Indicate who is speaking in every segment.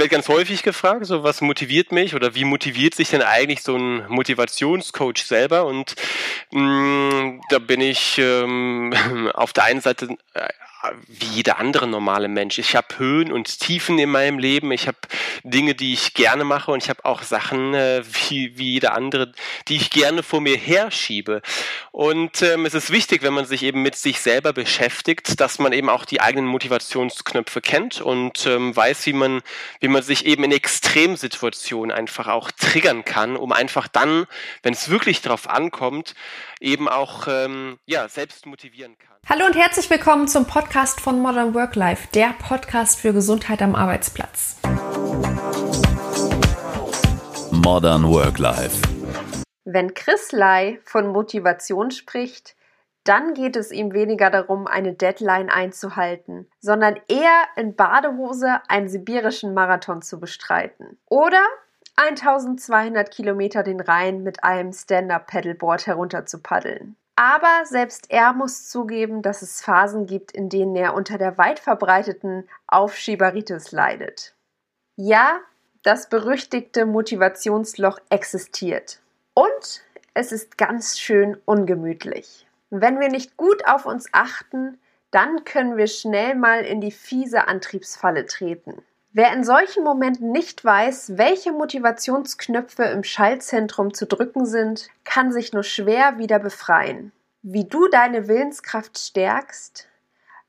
Speaker 1: werde ganz häufig gefragt, so was motiviert mich oder wie motiviert sich denn eigentlich so ein Motivationscoach selber? Und mh, mm, da bin ich ähm, auf der einen Seite äh, wie jeder andere normale Mensch. Ich habe Höhen und Tiefen in meinem Leben. Ich habe Dinge, die ich gerne mache und ich habe auch Sachen äh, wie, wie jeder andere, die ich gerne vor mir herschiebe. Und ähm, es ist wichtig, wenn man sich eben mit sich selber beschäftigt, dass man eben auch die eigenen Motivationsknöpfe kennt und ähm, weiß, wie man, wie man sich eben in Extremsituationen einfach auch triggern kann, um einfach dann, wenn es wirklich darauf ankommt, eben auch ähm, ja, selbst motivieren kann.
Speaker 2: Hallo und herzlich willkommen zum Podcast von Modern Work Life, der Podcast für Gesundheit am Arbeitsplatz.
Speaker 3: Modern Work Life.
Speaker 2: Wenn Chris Lai von Motivation spricht, dann geht es ihm weniger darum, eine Deadline einzuhalten, sondern eher in Badehose einen sibirischen Marathon zu bestreiten. Oder 1200 Kilometer den Rhein mit einem Stand-Up-Pedalboard herunter zu paddeln. Aber selbst er muss zugeben, dass es Phasen gibt, in denen er unter der weit verbreiteten Aufschieberitis leidet. Ja, das berüchtigte Motivationsloch existiert. Und es ist ganz schön ungemütlich. Wenn wir nicht gut auf uns achten, dann können wir schnell mal in die fiese Antriebsfalle treten. Wer in solchen Momenten nicht weiß, welche Motivationsknöpfe im Schaltzentrum zu drücken sind, kann sich nur schwer wieder befreien. Wie du deine Willenskraft stärkst,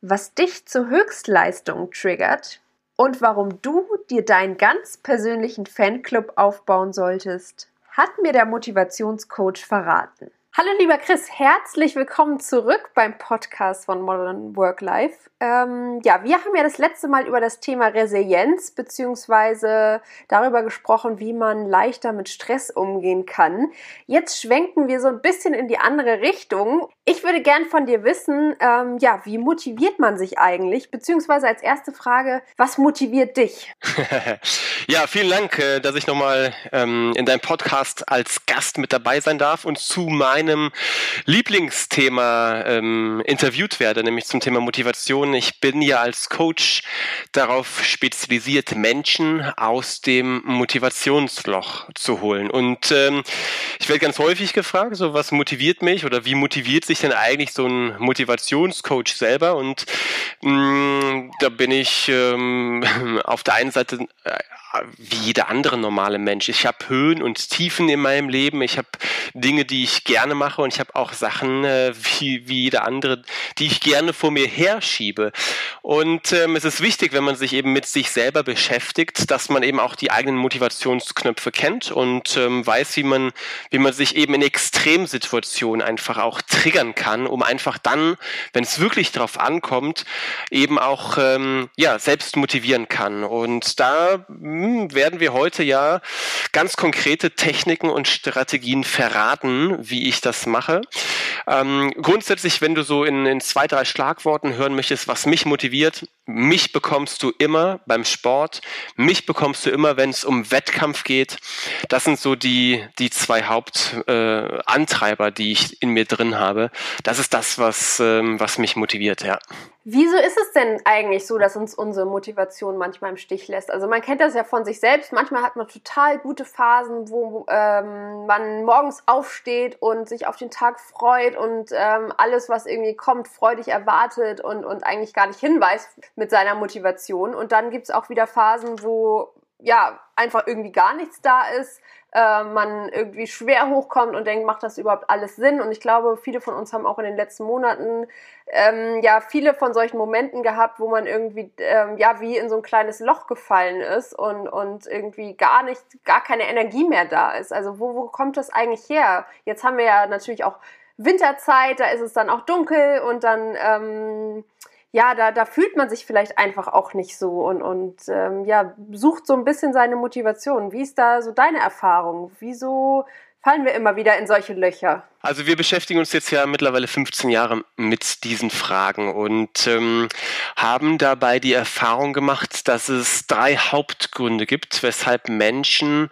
Speaker 2: was dich zur Höchstleistung triggert und warum du dir deinen ganz persönlichen Fanclub aufbauen solltest, hat mir der Motivationscoach verraten. Hallo lieber Chris, herzlich willkommen zurück beim Podcast von Modern Work Life. Ähm, ja, wir haben ja das letzte Mal über das Thema Resilienz beziehungsweise darüber gesprochen, wie man leichter mit Stress umgehen kann. Jetzt schwenken wir so ein bisschen in die andere Richtung. Ich würde gern von dir wissen, ähm, ja, wie motiviert man sich eigentlich? Beziehungsweise als erste Frage, was motiviert dich?
Speaker 1: ja, vielen Dank, äh, dass ich nochmal ähm, in deinem Podcast als Gast mit dabei sein darf und zu meinem Lieblingsthema ähm, interviewt werde, nämlich zum Thema Motivation. Ich bin ja als Coach darauf spezialisiert, Menschen aus dem Motivationsloch zu holen. Und ähm, ich werde ganz häufig gefragt, so was motiviert mich oder wie motiviert sich denn eigentlich so ein Motivationscoach selber? Und mh, mm, da bin ich ähm, auf der einen Seite äh, wie jeder andere normale Mensch. Ich habe Höhen und Tiefen in meinem Leben. Ich habe Dinge, die ich gerne mache und ich habe auch Sachen äh, wie, wie jeder andere, die ich gerne vor mir herschiebe. Und ähm, es ist wichtig, wenn man sich eben mit sich selber beschäftigt, dass man eben auch die eigenen Motivationsknöpfe kennt und ähm, weiß, wie man, wie man sich eben in Extremsituationen einfach auch triggern kann, um einfach dann, wenn es wirklich darauf ankommt, eben auch ähm, ja selbst motivieren kann. Und da werden wir heute ja ganz konkrete Techniken und Strategien verraten, wie ich das mache. Ähm, grundsätzlich, wenn du so in, in zwei, drei Schlagworten hören möchtest, was mich motiviert, mich bekommst du immer beim Sport, mich bekommst du immer, wenn es um Wettkampf geht. Das sind so die, die zwei Hauptantreiber, äh, die ich in mir drin habe. Das ist das, was, ähm, was mich motiviert, ja.
Speaker 2: Wieso ist es denn eigentlich so, dass uns unsere Motivation manchmal im Stich lässt? Also man kennt das ja von sich selbst. Manchmal hat man total gute Phasen, wo ähm, man morgens aufsteht und sich auf den Tag freut und ähm, alles, was irgendwie kommt, freudig erwartet und, und eigentlich gar nicht hinweist mit seiner Motivation. Und dann gibt's auch wieder Phasen, wo ja einfach irgendwie gar nichts da ist, äh, man irgendwie schwer hochkommt und denkt, macht das überhaupt alles Sinn? Und ich glaube, viele von uns haben auch in den letzten Monaten ähm, ja viele von solchen Momenten gehabt, wo man irgendwie ähm, ja wie in so ein kleines Loch gefallen ist und, und irgendwie gar nicht, gar keine Energie mehr da ist. Also wo, wo kommt das eigentlich her? Jetzt haben wir ja natürlich auch Winterzeit, da ist es dann auch dunkel und dann ähm, ja, da, da fühlt man sich vielleicht einfach auch nicht so und, und ähm, ja, sucht so ein bisschen seine Motivation. Wie ist da so deine Erfahrung? Wieso fallen wir immer wieder in solche Löcher?
Speaker 1: Also wir beschäftigen uns jetzt ja mittlerweile 15 Jahre mit diesen Fragen und ähm, haben dabei die Erfahrung gemacht, dass es drei Hauptgründe gibt, weshalb Menschen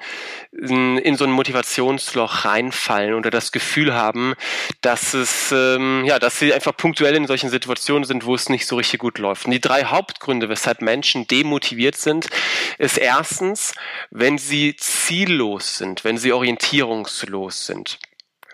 Speaker 1: in, in so ein Motivationsloch reinfallen oder das Gefühl haben, dass es ähm, ja, dass sie einfach punktuell in solchen Situationen sind, wo es nicht so richtig gut läuft. Und die drei Hauptgründe, weshalb Menschen demotiviert sind, ist erstens, wenn sie ziellos sind, wenn sie orientierungslos sind.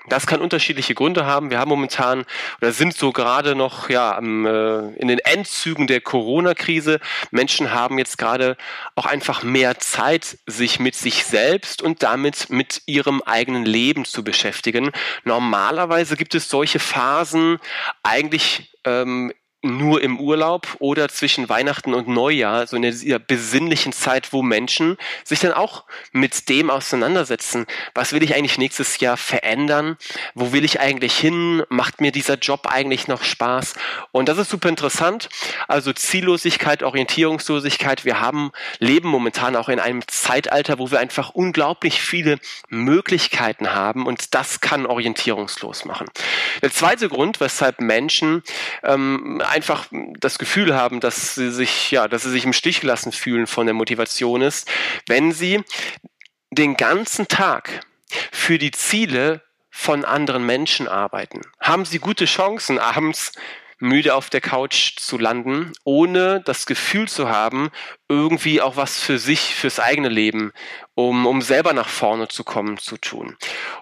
Speaker 1: Das kann unterschiedliche Gründe haben. Wir haben momentan oder sind so gerade noch ja am, äh, in den Endzügen der Corona-Krise. Menschen haben jetzt gerade auch einfach mehr Zeit, sich mit sich selbst und damit mit ihrem eigenen Leben zu beschäftigen. Normalerweise gibt es solche Phasen eigentlich ähm, nur im Urlaub oder zwischen Weihnachten und Neujahr, so in dieser besinnlichen Zeit, wo Menschen sich dann auch mit dem auseinandersetzen. Was will ich eigentlich nächstes Jahr verändern? Wo will ich eigentlich hin? Macht mir dieser Job eigentlich noch Spaß? Und das ist super interessant. Also Ziellosigkeit, Orientierungslosigkeit. Wir haben, leben momentan auch in einem Zeitalter, wo wir einfach unglaublich viele Möglichkeiten haben und das kann orientierungslos machen. Der zweite Grund, weshalb Menschen ähm, einfach das Gefühl haben, dass sie sich, ja, dass sie sich im Stich gelassen fühlen von der Motivation ist, wenn sie den ganzen Tag für die Ziele von anderen Menschen arbeiten. Haben sie gute Chancen, abends müde auf der Couch zu landen, ohne das Gefühl zu haben, irgendwie auch was für sich, fürs eigene Leben, um, um selber nach vorne zu kommen, zu tun.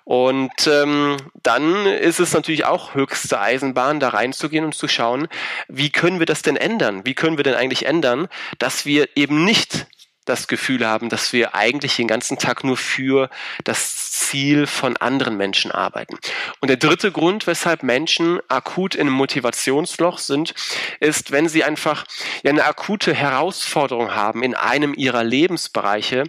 Speaker 1: Und ähm, dann ist es natürlich auch höchste Eisenbahn, da reinzugehen und zu schauen, wie können wir das denn ändern? Wie können wir denn eigentlich ändern, dass wir eben nicht das Gefühl haben, dass wir eigentlich den ganzen Tag nur für das Ziel von anderen Menschen arbeiten. Und der dritte Grund, weshalb Menschen akut in einem Motivationsloch sind, ist, wenn sie einfach eine akute Herausforderung haben in einem ihrer Lebensbereiche,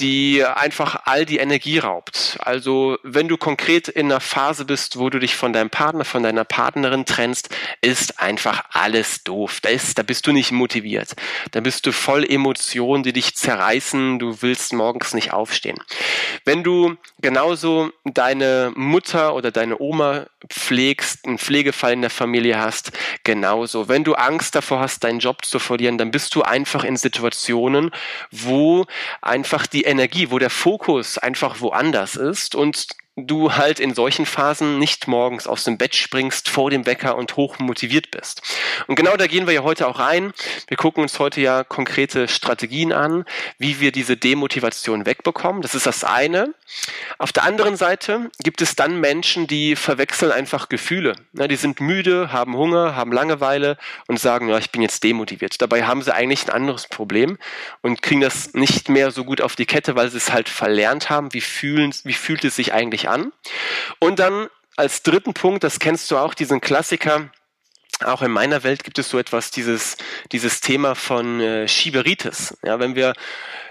Speaker 1: die einfach all die Energie raubt. Also wenn du konkret in einer Phase bist, wo du dich von deinem Partner, von deiner Partnerin trennst, ist einfach alles doof. Da, ist, da bist du nicht motiviert. Da bist du voll Emotionen, die dich dich zerreißen, du willst morgens nicht aufstehen. Wenn du genauso deine Mutter oder deine Oma pflegst, einen Pflegefall in der Familie hast, genauso. Wenn du Angst davor hast, deinen Job zu verlieren, dann bist du einfach in Situationen, wo einfach die Energie, wo der Fokus einfach woanders ist und du halt in solchen Phasen nicht morgens aus dem Bett springst vor dem Wecker und hoch motiviert bist. Und genau da gehen wir ja heute auch rein. Wir gucken uns heute ja konkrete Strategien an, wie wir diese Demotivation wegbekommen. Das ist das eine. Auf der anderen Seite gibt es dann Menschen, die verwechseln einfach Gefühle. Ja, die sind müde, haben Hunger, haben Langeweile und sagen, ja, ich bin jetzt demotiviert. Dabei haben sie eigentlich ein anderes Problem und kriegen das nicht mehr so gut auf die Kette, weil sie es halt verlernt haben. Wie fühlen, wie fühlt es sich eigentlich an? Und dann als dritten Punkt, das kennst du auch, diesen Klassiker, auch in meiner Welt gibt es so etwas, dieses, dieses Thema von äh, Schieberitis. Ja, wenn wir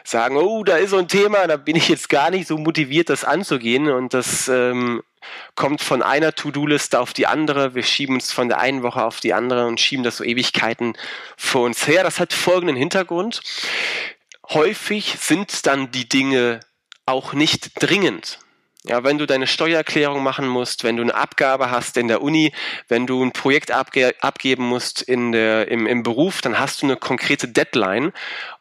Speaker 1: sagen, oh, da ist so ein Thema, da bin ich jetzt gar nicht so motiviert, das anzugehen und das ähm, kommt von einer To-Do-Liste auf die andere. Wir schieben uns von der einen Woche auf die andere und schieben das so Ewigkeiten vor uns her. Das hat folgenden Hintergrund. Häufig sind dann die Dinge auch nicht dringend. Ja, wenn du deine Steuererklärung machen musst, wenn du eine Abgabe hast in der Uni, wenn du ein Projekt abge abgeben musst in der, im, im Beruf, dann hast du eine konkrete Deadline.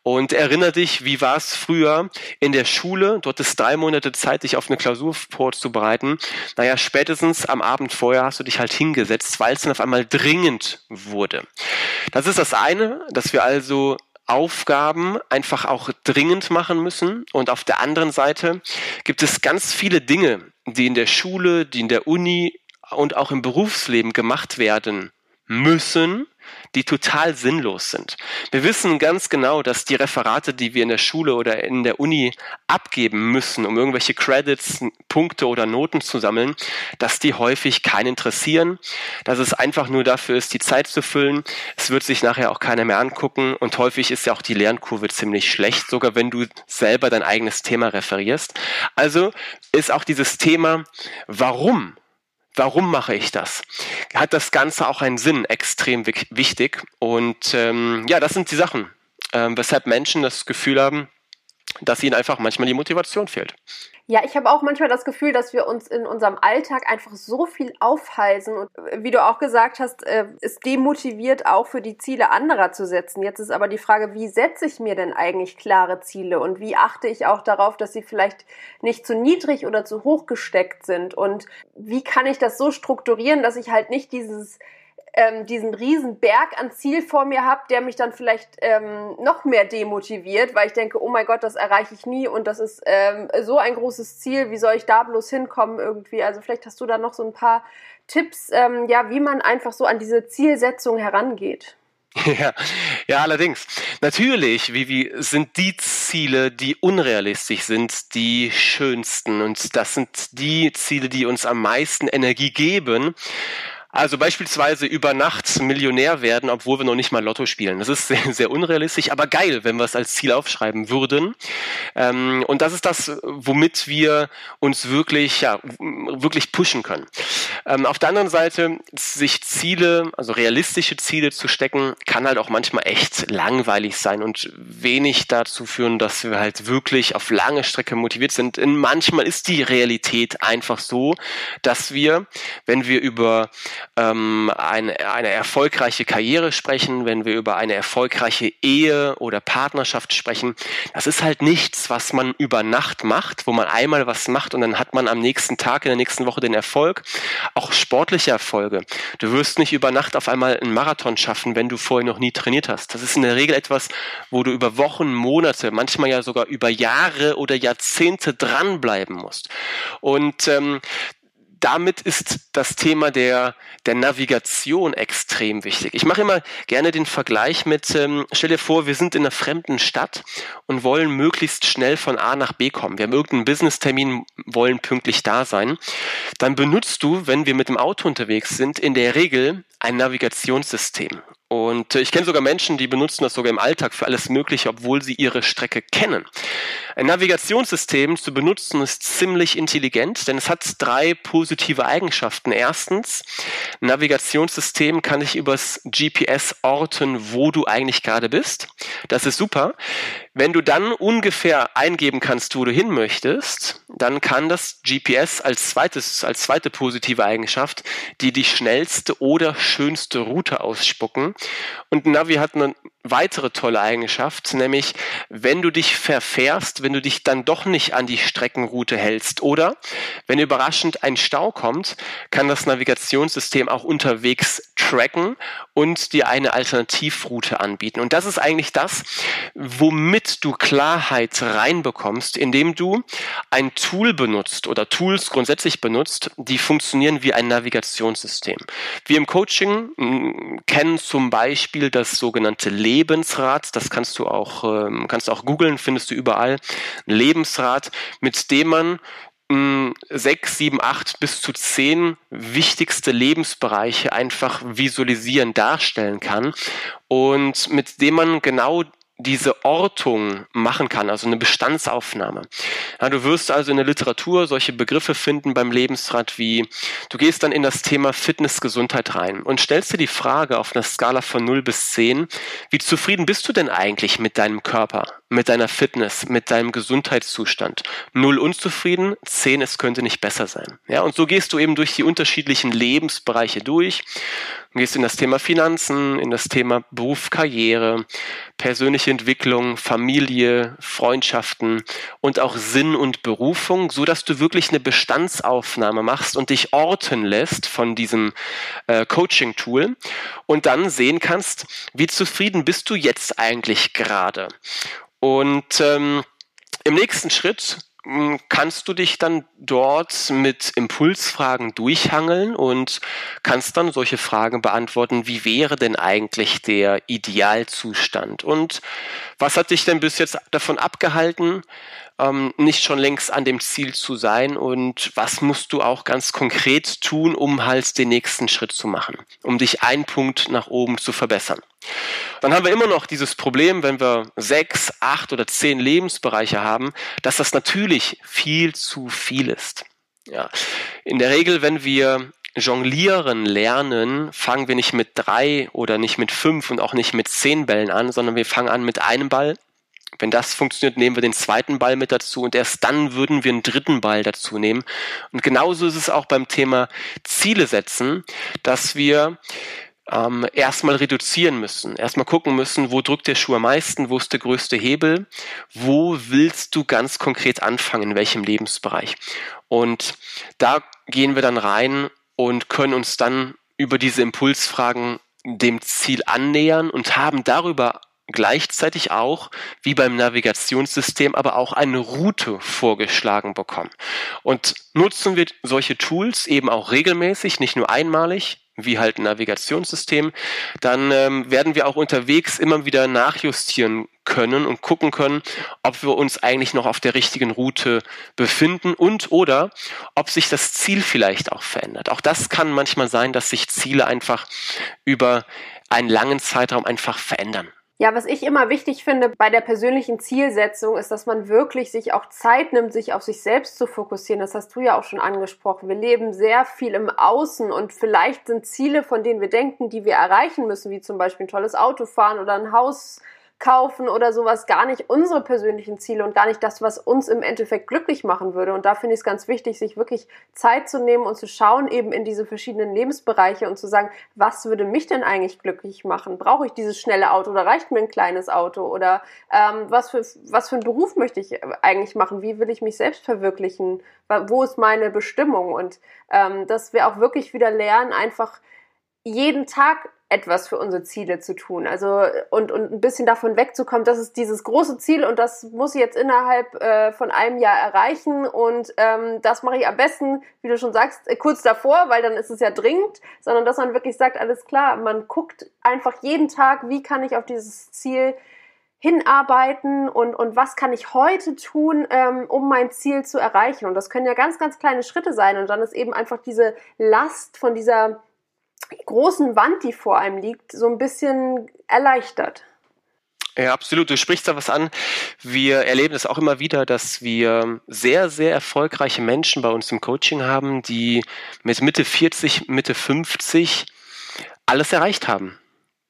Speaker 1: Und erinnere dich, wie war es früher in der Schule? Du hattest drei Monate Zeit, dich auf eine Klausur vorzubereiten. Naja, spätestens am Abend vorher hast du dich halt hingesetzt, weil es dann auf einmal dringend wurde. Das ist das eine, dass wir also Aufgaben einfach auch dringend machen müssen. Und auf der anderen Seite gibt es ganz viele Dinge, die in der Schule, die in der Uni und auch im Berufsleben gemacht werden müssen, die total sinnlos sind. Wir wissen ganz genau, dass die Referate, die wir in der Schule oder in der Uni abgeben müssen, um irgendwelche Credits, Punkte oder Noten zu sammeln, dass die häufig keinen interessieren, dass es einfach nur dafür ist, die Zeit zu füllen. Es wird sich nachher auch keiner mehr angucken und häufig ist ja auch die Lernkurve ziemlich schlecht, sogar wenn du selber dein eigenes Thema referierst. Also ist auch dieses Thema, warum warum mache ich das? Hat das Ganze auch einen Sinn extrem wichtig? Und ähm, ja, das sind die Sachen, ähm, weshalb Menschen das Gefühl haben, dass ihnen einfach manchmal die Motivation fehlt.
Speaker 2: Ja, ich habe auch manchmal das Gefühl, dass wir uns in unserem Alltag einfach so viel aufhalsen und äh, wie du auch gesagt hast, äh, es demotiviert auch für die Ziele anderer zu setzen. Jetzt ist aber die Frage, wie setze ich mir denn eigentlich klare Ziele und wie achte ich auch darauf, dass sie vielleicht nicht zu niedrig oder zu hoch gesteckt sind und wie kann ich das so strukturieren, dass ich halt nicht dieses ähm, diesen riesen Berg an Ziel vor mir habe, der mich dann vielleicht ähm, noch mehr demotiviert, weil ich denke, oh mein Gott, das erreiche ich nie und das ist ähm, so ein großes Ziel, wie soll ich da bloß hinkommen irgendwie? Also vielleicht hast du da noch so ein paar Tipps, ähm, ja, wie man einfach so an diese Zielsetzung herangeht.
Speaker 1: Ja, ja, allerdings. Natürlich, wie sind die Ziele, die unrealistisch sind, die schönsten. Und das sind die Ziele, die uns am meisten Energie geben. Also beispielsweise über Nacht Millionär werden, obwohl wir noch nicht mal Lotto spielen. Das ist sehr, sehr unrealistisch, aber geil, wenn wir es als Ziel aufschreiben würden. Ähm, und das ist das, womit wir uns wirklich, ja, wirklich pushen können. Ähm, auf der anderen Seite, sich Ziele, also realistische Ziele zu stecken, kann halt auch manchmal echt langweilig sein und wenig dazu führen, dass wir halt wirklich auf lange Strecke motiviert sind. Denn manchmal ist die Realität einfach so, dass wir, wenn wir über ähm, eine, eine erfolgreiche Karriere sprechen, wenn wir über eine erfolgreiche Ehe oder Partnerschaft sprechen, das ist halt nichts, was man über Nacht macht, wo man einmal was macht und dann hat man am nächsten Tag, in der nächsten Woche den Erfolg. Auch sportliche Erfolge. Du wirst nicht über Nacht auf einmal einen Marathon schaffen, wenn du vorher noch nie trainiert hast. Das ist in der Regel etwas, wo du über Wochen, Monate, manchmal ja sogar über Jahre oder Jahrzehnte dranbleiben musst. Und ähm, damit ist das Thema der, der Navigation extrem wichtig. Ich mache immer gerne den Vergleich mit, ähm, stell dir vor, wir sind in einer fremden Stadt und wollen möglichst schnell von A nach B kommen. Wir haben irgendeinen Business-Termin, wollen pünktlich da sein. Dann benutzt du, wenn wir mit dem Auto unterwegs sind, in der Regel ein Navigationssystem. Und äh, ich kenne sogar Menschen, die benutzen das sogar im Alltag für alles Mögliche, obwohl sie ihre Strecke kennen. Ein Navigationssystem zu benutzen ist ziemlich intelligent, denn es hat drei positive Eigenschaften. Erstens, ein Navigationssystem kann dich übers GPS orten, wo du eigentlich gerade bist. Das ist super. Wenn du dann ungefähr eingeben kannst, wo du hin möchtest, dann kann das GPS als zweites, als zweite positive Eigenschaft die die schnellste oder schönste Route ausspucken. Und Navi hat eine weitere tolle Eigenschaft, nämlich wenn du dich verfährst, wenn du dich dann doch nicht an die Streckenroute hältst oder wenn überraschend ein Stau kommt, kann das Navigationssystem auch unterwegs tracken und dir eine Alternativroute anbieten. Und das ist eigentlich das, womit du Klarheit reinbekommst, indem du ein Tool benutzt oder Tools grundsätzlich benutzt, die funktionieren wie ein Navigationssystem. Wir im Coaching mm, kennen zum Beispiel das sogenannte Lebensrad. Das kannst du auch, ähm, kannst auch googeln, findest du überall. Lebensrad, mit dem man sechs, sieben, acht bis zu zehn wichtigste Lebensbereiche einfach visualisieren, darstellen kann und mit dem man genau diese Ortung machen kann, also eine Bestandsaufnahme. Ja, du wirst also in der Literatur solche Begriffe finden beim Lebensrat wie, du gehst dann in das Thema Fitness, Gesundheit rein und stellst dir die Frage auf einer Skala von 0 bis 10, wie zufrieden bist du denn eigentlich mit deinem Körper, mit deiner Fitness, mit deinem Gesundheitszustand? 0 unzufrieden, 10 es könnte nicht besser sein. Ja, und so gehst du eben durch die unterschiedlichen Lebensbereiche durch Du gehst in das Thema Finanzen, in das Thema Beruf, Karriere, persönliche Entwicklung, Familie, Freundschaften und auch Sinn und Berufung, so dass du wirklich eine Bestandsaufnahme machst und dich orten lässt von diesem äh, Coaching-Tool und dann sehen kannst, wie zufrieden bist du jetzt eigentlich gerade. Und ähm, im nächsten Schritt kannst du dich dann dort mit Impulsfragen durchhangeln und kannst dann solche Fragen beantworten, wie wäre denn eigentlich der Idealzustand? Und was hat dich denn bis jetzt davon abgehalten, ähm, nicht schon längst an dem Ziel zu sein? Und was musst du auch ganz konkret tun, um halt den nächsten Schritt zu machen, um dich einen Punkt nach oben zu verbessern? Dann haben wir immer noch dieses Problem, wenn wir sechs, acht oder zehn Lebensbereiche haben, dass das natürlich viel zu viel ist. Ja. In der Regel, wenn wir Jonglieren lernen, fangen wir nicht mit drei oder nicht mit fünf und auch nicht mit zehn Bällen an, sondern wir fangen an mit einem Ball, Wenn das funktioniert, nehmen wir den zweiten Ball mit dazu und erst dann würden wir einen dritten Ball dazu nehmen. Und genauso ist es auch beim Thema Ziele setzen, dass wir ähm, erstmal reduzieren müssen. Erstmal gucken müssen, wo drückt der Schuh am meisten, wo ist der größte Hebel, wo willst du ganz konkret anfangen, in welchem Lebensbereich. Und da gehen wir dann rein und können uns dann über diese Impulsfragen dem Ziel annähern und haben darüber gleichzeitig auch, wie beim Navigationssystem, aber auch eine Route vorgeschlagen bekommen. Und nutzen wir solche Tools eben auch regelmäßig, nicht nur einmalig, wie halt ein Navigationssystem, dann ähm, werden wir auch unterwegs immer wieder nachjustieren können und gucken können, ob wir uns eigentlich noch auf der richtigen Route befinden und oder ob sich das Ziel vielleicht auch verändert. Auch das kann manchmal sein, dass sich Ziele einfach über einen langen Zeitraum einfach verändern.
Speaker 2: Ja, was ich immer wichtig finde bei der persönlichen Zielsetzung ist, dass man wirklich sich auch Zeit nimmt, sich auf sich selbst zu fokussieren. Das hast du ja auch schon angesprochen. Wir leben sehr viel im Außen und vielleicht sind Ziele, von denen wir denken, die wir erreichen müssen, wie zum Beispiel ein tolles Auto fahren oder ein Haus kaufen oder sowas gar nicht unsere persönlichen Ziele und gar nicht das, was uns im Endeffekt glücklich machen würde. Und da finde ich es ganz wichtig, sich wirklich Zeit zu nehmen und zu schauen eben in diese verschiedenen Lebensbereiche und zu sagen, was würde mich denn eigentlich glücklich machen? Brauche ich dieses schnelle Auto oder reicht mir ein kleines Auto? Oder ähm, was, für, was für einen Beruf möchte ich eigentlich machen? Wie will ich mich selbst verwirklichen? Wo ist meine Bestimmung? Und ähm, dass wir auch wirklich wieder lernen, einfach jeden Tag etwas für unsere Ziele zu tun. Also und, und ein bisschen davon wegzukommen, das ist dieses große Ziel und das muss ich jetzt innerhalb äh, von einem Jahr erreichen und ähm, das mache ich am besten, wie du schon sagst, äh, kurz davor, weil dann ist es ja dringend, sondern dass man wirklich sagt, alles klar, man guckt einfach jeden Tag, wie kann ich auf dieses Ziel hinarbeiten und, und was kann ich heute tun, ähm, um mein Ziel zu erreichen. Und das können ja ganz, ganz kleine Schritte sein. Und dann ist eben einfach diese Last von dieser großen Wand, die vor einem liegt, so ein bisschen erleichtert.
Speaker 1: Ja, absolut. Du sprichst da was an. Wir erleben es auch immer wieder, dass wir sehr, sehr erfolgreiche Menschen bei uns im Coaching haben, die mit Mitte 40, Mitte 50 alles erreicht haben.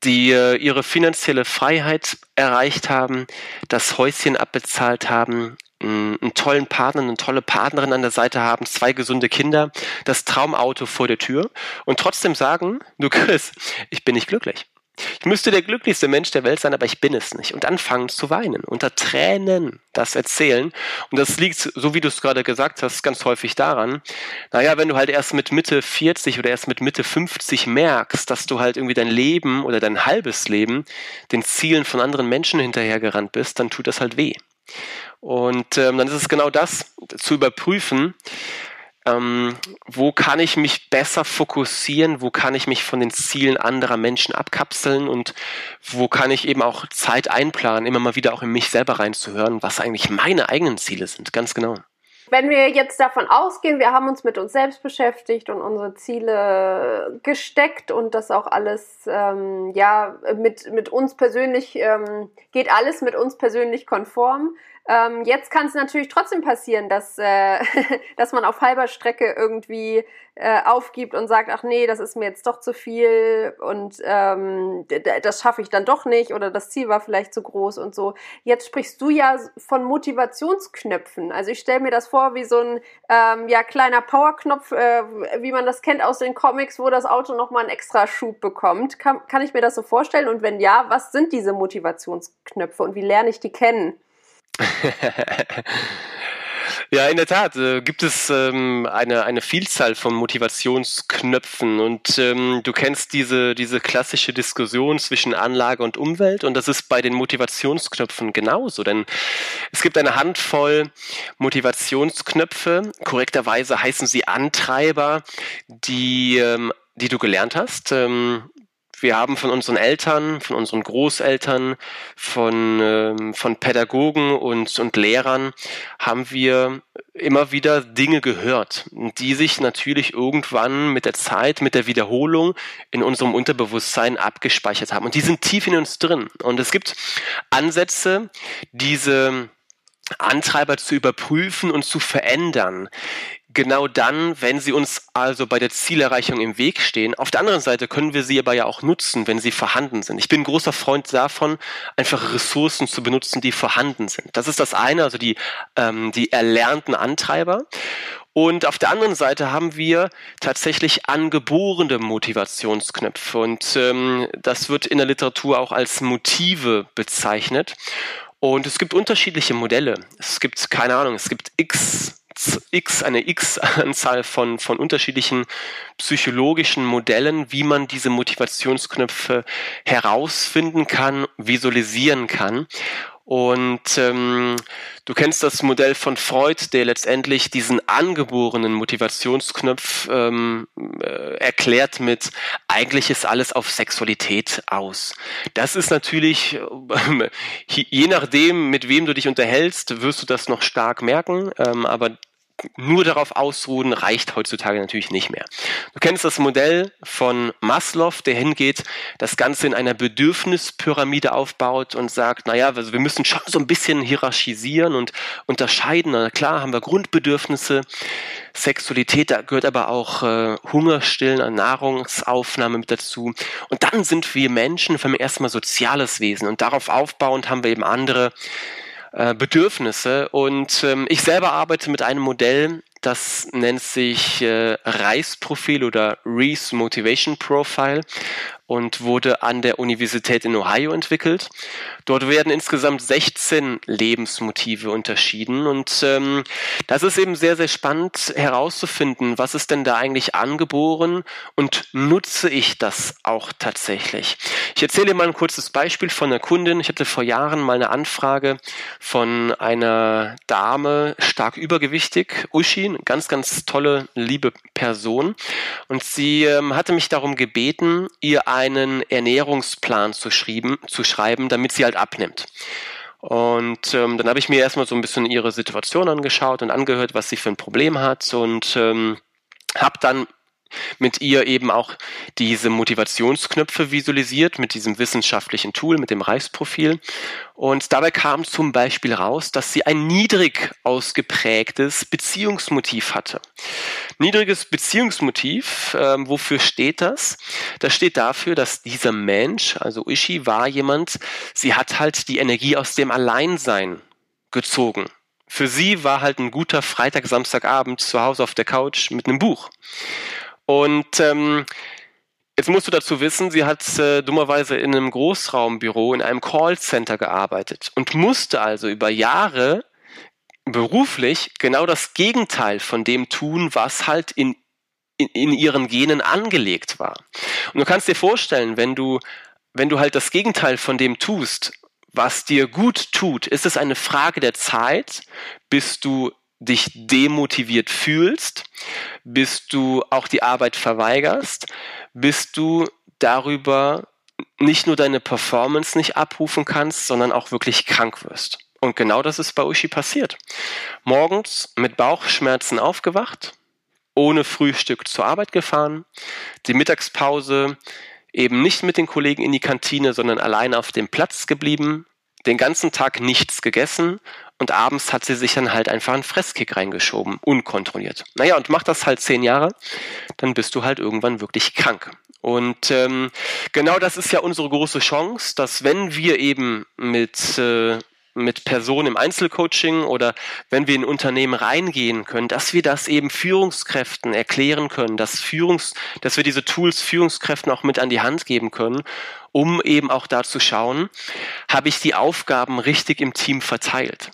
Speaker 1: Die äh, ihre finanzielle Freiheit erreicht haben, das Häuschen abbezahlt haben, einen tollen Partner, eine tolle Partnerin an der Seite haben, zwei gesunde Kinder, das Traumauto vor der Tür und trotzdem sagen, du Chris, ich bin nicht glücklich. Ich müsste der glücklichste Mensch der Welt sein, aber ich bin es nicht. Und anfangen zu weinen, unter Tränen das erzählen. Und das liegt, so wie du es gerade gesagt hast, ganz häufig daran, naja, wenn du halt erst mit Mitte 40 oder erst mit Mitte 50 merkst, dass du halt irgendwie dein Leben oder dein halbes Leben den Zielen von anderen Menschen hinterhergerannt bist, dann tut das halt weh. Und ähm, dann ist es genau das, zu überprüfen, ähm, wo kann ich mich besser fokussieren, wo kann ich mich von den Zielen anderer Menschen abkapseln und wo kann ich eben auch Zeit einplanen, immer mal wieder auch in mich selber reinzuhören, was eigentlich meine eigenen Ziele sind, ganz genau.
Speaker 2: Wenn wir jetzt davon ausgehen, wir haben uns mit uns selbst beschäftigt und unsere Ziele gesteckt und das auch alles, ähm, ja, mit, mit uns persönlich, ähm, geht alles mit uns persönlich konform. Ähm, jetzt kann es natürlich trotzdem passieren, dass, äh, dass man auf halber Strecke irgendwie äh, aufgibt und sagt, ach nee, das ist mir jetzt doch zu viel und ähm, das schaffe ich dann doch nicht oder das Ziel war vielleicht zu groß und so. Jetzt sprichst du ja von Motivationsknöpfen. Also ich stelle mir das vor wie so ein ähm, ja, kleiner Powerknopf, äh, wie man das kennt aus den Comics, wo das Auto nochmal einen extra Schub bekommt. Kann, kann ich mir das so vorstellen? Und wenn ja, was sind diese Motivationsknöpfe und wie lerne ich die kennen?
Speaker 1: Ja, in der Tat äh, gibt es ähm, eine, eine Vielzahl von Motivationsknöpfen und ähm, du kennst diese, diese klassische Diskussion zwischen Anlage und Umwelt und das ist bei den Motivationsknöpfen genauso, denn es gibt eine Handvoll Motivationsknöpfe, korrekterweise heißen sie Antreiber, die, ähm, die du gelernt hast. Ähm, wir haben von unseren Eltern, von unseren Großeltern, von, ähm, von Pädagogen und, und Lehrern haben wir immer wieder Dinge gehört, die sich natürlich irgendwann mit der Zeit, mit der Wiederholung in unserem Unterbewusstsein abgespeichert haben. Und die sind tief in uns drin. Und es gibt Ansätze, diese Antreiber zu überprüfen und zu verändern, genau dann, wenn sie uns also bei der Zielerreichung im Weg stehen. Auf der anderen Seite können wir sie aber ja auch nutzen, wenn sie vorhanden sind. Ich bin großer Freund davon, einfach Ressourcen zu benutzen, die vorhanden sind. Das ist das eine, also die, ähm, die erlernten Antreiber. Und auf der anderen Seite haben wir tatsächlich angeborene Motivationsknöpfe. Und ähm, das wird in der Literatur auch als Motive bezeichnet. Und es gibt unterschiedliche Modelle. Es gibt, keine Ahnung, es gibt x x, eine x-Anzahl von, von unterschiedlichen psychologischen Modellen, wie man diese Motivationsknöpfe herausfinden kann, visualisieren kann. Und ähm, du kennst das Modell von Freud, der letztendlich diesen angeborenen Motivationsknopf ähm, äh, erklärt mit, eigentlich ist alles auf Sexualität aus. Das ist natürlich, äh, je nachdem, mit wem du dich unterhältst, wirst du das noch stark merken, ähm, aber nur darauf ausruhen reicht heutzutage natürlich nicht mehr. Du kennst das Modell von Maslow, der hingeht, das Ganze in einer Bedürfnispyramide aufbaut und sagt, naja, also wir müssen schon so ein bisschen hierarchisieren und unterscheiden. Na klar, haben wir Grundbedürfnisse, Sexualität, da gehört aber auch äh, Hungerstillen, Nahrungsaufnahme mit dazu. Und dann sind wir Menschen für erstmal soziales Wesen und darauf aufbauend haben wir eben andere äh, Bedürfnisse. Und ähm, ich selber arbeite mit einem Modell, das nennt sich äh, Reis-Profil oder Reese Motivation Profile und wurde an der Universität in Ohio entwickelt. Dort werden insgesamt 16 Lebensmotive unterschieden und ähm, das ist eben sehr, sehr spannend herauszufinden, was ist denn da eigentlich angeboren und nutze ich das auch tatsächlich. Ich erzähle mal ein kurzes Beispiel von einer Kundin. Ich hatte vor Jahren mal eine Anfrage von einer Dame, stark übergewichtig, Uschi, ganz, ganz tolle, liebe Person und sie ähm, hatte mich darum gebeten, ihr einen Ernährungsplan zu, schrieben, zu schreiben, damit sie halt abnimmt. Und ähm, dann habe ich mir erstmal so ein bisschen ihre Situation angeschaut und angehört, was sie für ein Problem hat und ähm, habe dann mit ihr eben auch diese Motivationsknöpfe visualisiert mit diesem wissenschaftlichen Tool, mit dem Reichsprofil. Und dabei kam zum Beispiel raus, dass sie ein niedrig ausgeprägtes Beziehungsmotiv hatte. Niedriges Beziehungsmotiv, äh, wofür steht das? Das steht dafür, dass dieser Mensch, also Ishi, war jemand, sie hat halt die Energie aus dem Alleinsein gezogen. Für sie war halt ein guter Freitag, Samstagabend zu Hause auf der Couch mit einem Buch. Und ähm, Jetzt musst du dazu wissen, sie hat äh, dummerweise in einem Großraumbüro, in einem Callcenter gearbeitet und musste also über Jahre beruflich genau das Gegenteil von dem tun, was halt in, in, in ihren Genen angelegt war. Und du kannst dir vorstellen, wenn du, wenn du halt das Gegenteil von dem tust, was dir gut tut, ist es eine Frage der Zeit, bis du dich demotiviert fühlst, bis du auch die Arbeit verweigerst, bis du darüber nicht nur deine Performance nicht abrufen kannst, sondern auch wirklich krank wirst. Und genau das ist bei Uschi passiert. Morgens mit Bauchschmerzen aufgewacht, ohne Frühstück zur Arbeit gefahren, die Mittagspause eben nicht mit den Kollegen in die Kantine, sondern alleine auf dem Platz geblieben, den ganzen Tag nichts gegessen und abends hat sie sich dann halt einfach einen Fresskick reingeschoben, unkontrolliert. Naja, und mach das halt zehn Jahre, dann bist du halt irgendwann wirklich krank. Und ähm, genau das ist ja unsere große Chance, dass wenn wir eben mit äh, mit Personen im Einzelcoaching oder wenn wir in Unternehmen reingehen können, dass wir das eben Führungskräften erklären können, dass Führungs, dass wir diese Tools Führungskräften auch mit an die Hand geben können, um eben auch da zu schauen, habe ich die Aufgaben richtig im Team verteilt.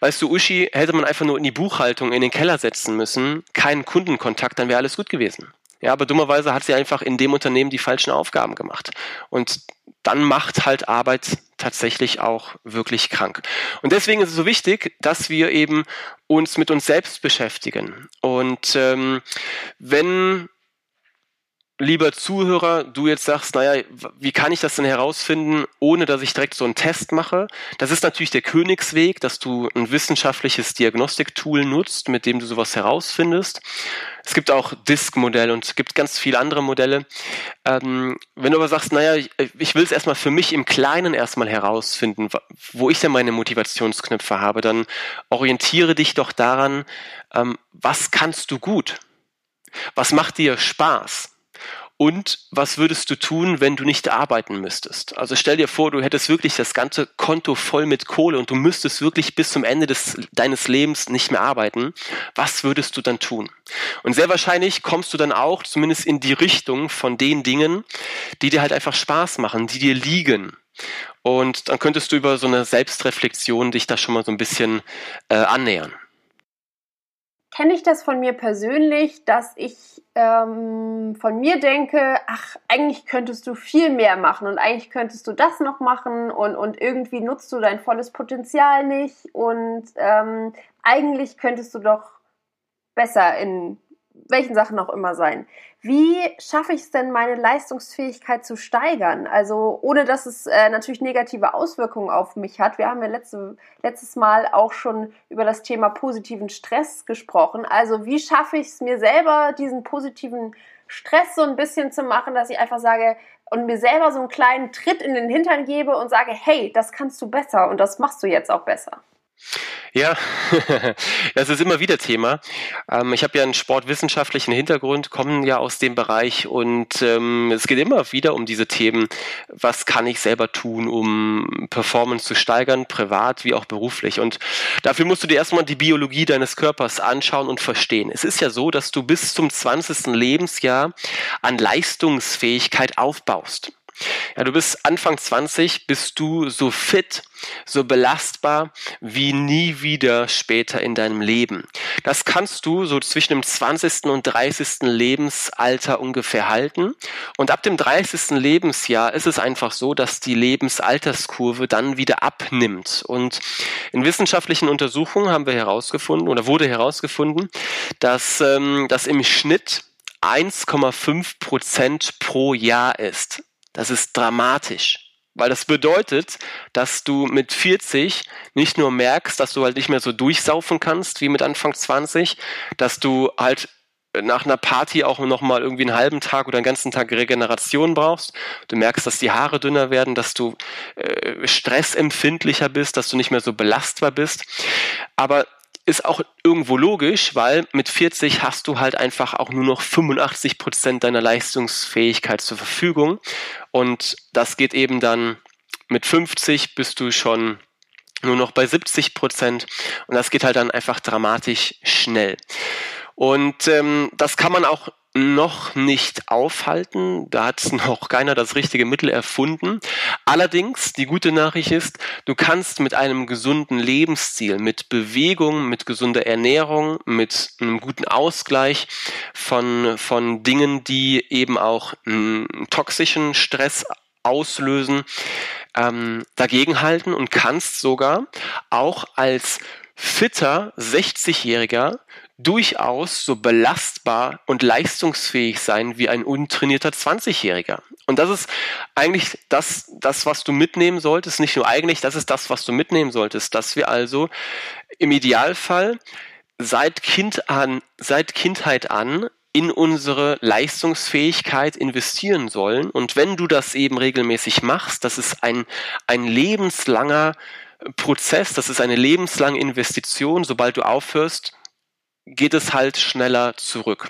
Speaker 1: Weißt du, Uschi, hätte man einfach nur in die Buchhaltung in den Keller setzen müssen, keinen Kundenkontakt, dann wäre alles gut gewesen. Ja, aber dummerweise hat sie einfach in dem Unternehmen die falschen Aufgaben gemacht. Und dann macht halt Arbeit tatsächlich auch wirklich krank. Und deswegen ist es so wichtig, dass wir eben uns mit uns selbst beschäftigen. Und ähm, wenn lieber Zuhörer, du jetzt sagst, naja, wie kann ich das denn herausfinden, ohne dass ich direkt so einen Test mache? Das ist natürlich der Königsweg, dass du ein wissenschaftliches Diagnostiktool nutzt, mit dem du sowas herausfindest. Es gibt auch Disk-Modelle und es gibt ganz viele andere Modelle. Ähm, wenn du aber sagst, naja, ich, will es erstmal für mich im Kleinen erstmal herausfinden, wo ich denn meine Motivationsknöpfe habe, dann orientiere dich doch daran, ähm, was kannst du gut? Was macht dir Spaß? Und was würdest du tun, wenn du nicht arbeiten müsstest? Also stell dir vor, du hättest wirklich das ganze Konto voll mit Kohle und du müsstest wirklich bis zum Ende des, deines Lebens nicht mehr arbeiten. Was würdest du dann tun? Und sehr wahrscheinlich kommst du dann auch zumindest in die Richtung von den Dingen, die dir halt einfach Spaß machen, die dir liegen. Und dann könntest du über so eine Selbstreflexion dich da schon mal so ein bisschen äh, annähern
Speaker 2: kenne ich das von mir persönlich, dass ich ähm, von mir denke, ach, eigentlich könntest du viel mehr machen und eigentlich könntest du das noch machen und, und irgendwie nutzt du dein volles Potenzial nicht und ähm, eigentlich könntest du doch besser in welchen Sachen auch immer sein. Wie schaffe ich es denn, meine Leistungsfähigkeit zu steigern? Also ohne dass es äh, natürlich negative Auswirkungen auf mich hat. Wir haben ja letzte, letztes Mal auch schon über das Thema positiven Stress gesprochen. Also wie schaffe ich es mir selber, diesen positiven Stress so ein bisschen zu machen, dass ich einfach sage und mir selber so einen kleinen Tritt in den Hintern gebe und sage, hey, das kannst du besser und das machst du jetzt auch besser.
Speaker 1: Ja, das ist immer wieder Thema. Ähm, ich habe ja einen sportwissenschaftlichen Hintergrund, komme ja aus dem Bereich und ähm, es geht immer wieder um diese Themen. Was kann ich selber tun, um Performance zu steigern, privat wie auch beruflich? Und dafür musst du dir erstmal die Biologie deines Körpers anschauen und verstehen. Es ist ja so, dass du bis zum 20. Lebensjahr an Leistungsfähigkeit aufbaust. Ja, du bist Anfang 20, bist du so fit, so belastbar wie nie wieder später in deinem Leben. Das kannst du so zwischen dem 20. und 30. Lebensalter ungefähr halten. Und ab dem 30. Lebensjahr ist es einfach so, dass die Lebensalterskurve dann wieder abnimmt. Und in wissenschaftlichen Untersuchungen haben wir herausgefunden oder wurde herausgefunden, dass ähm, das im Schnitt 1,5 Prozent pro Jahr ist. Das ist dramatisch. Weil das bedeutet, dass du mit 40 nicht nur merkst, dass du halt nicht mehr so durchsaufen kannst wie mit Anfang 20, dass du halt nach einer Party auch noch mal irgendwie einen halben Tag oder einen ganzen Tag Regeneration brauchst. Du merkst, dass die Haare dünner werden, dass du äh, stressempfindlicher bist, dass du nicht mehr so belastbar bist. Aber ist auch irgendwo logisch, weil mit 40 hast du halt einfach auch nur noch 85 Prozent deiner Leistungsfähigkeit zur Verfügung. Und das geht eben dann mit 50 bist du schon nur noch bei 70 Prozent. Und das geht halt dann einfach dramatisch schnell. Und ähm, das kann man auch noch nicht aufhalten. Da hat noch keiner das richtige Mittel erfunden. Allerdings, die gute Nachricht ist, du kannst mit einem gesunden Lebensstil, mit Bewegung, mit gesunder Ernährung, mit einem guten Ausgleich von, von Dingen, die eben auch toxischen Stress auslösen, ähm, dagegenhalten und kannst sogar auch als fitter 60-Jähriger durchaus so belastbar und leistungsfähig sein wie ein untrainierter 20-Jähriger. Und das ist eigentlich das, das, was du mitnehmen solltest. Nicht nur eigentlich, das ist das, was du mitnehmen solltest, dass wir also im Idealfall seit Kind an, seit Kindheit an in unsere Leistungsfähigkeit investieren sollen. Und wenn du das eben regelmäßig machst, das ist ein, ein lebenslanger Prozess, das ist eine lebenslange Investition. Sobald du aufhörst, geht es halt schneller zurück.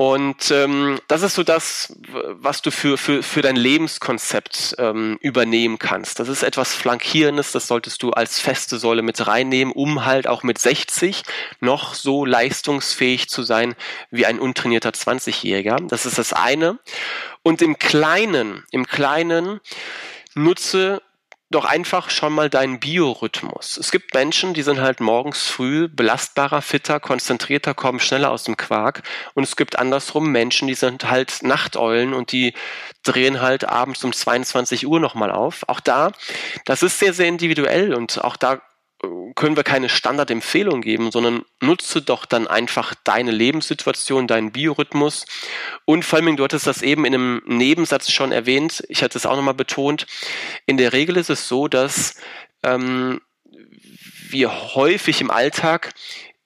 Speaker 1: Und ähm, das ist so das, was du für, für, für dein Lebenskonzept ähm, übernehmen kannst. Das ist etwas Flankierendes, das solltest du als feste Säule mit reinnehmen, um halt auch mit 60 noch so leistungsfähig zu sein wie ein untrainierter 20-Jähriger. Das ist das eine. Und im Kleinen, im Kleinen nutze doch einfach schon mal deinen Biorhythmus. Es gibt Menschen, die sind halt morgens früh belastbarer, fitter, konzentrierter, kommen schneller aus dem Quark. Und es gibt andersrum Menschen, die sind halt Nachteulen und die drehen halt abends um 22 Uhr nochmal auf. Auch da, das ist sehr, sehr individuell und auch da können wir keine Standardempfehlung geben, sondern nutze doch dann einfach deine Lebenssituation, deinen Biorhythmus. Und vor allem, du hattest das eben in einem Nebensatz schon erwähnt, ich hatte es auch nochmal betont, in der Regel ist es so, dass ähm, wir häufig im Alltag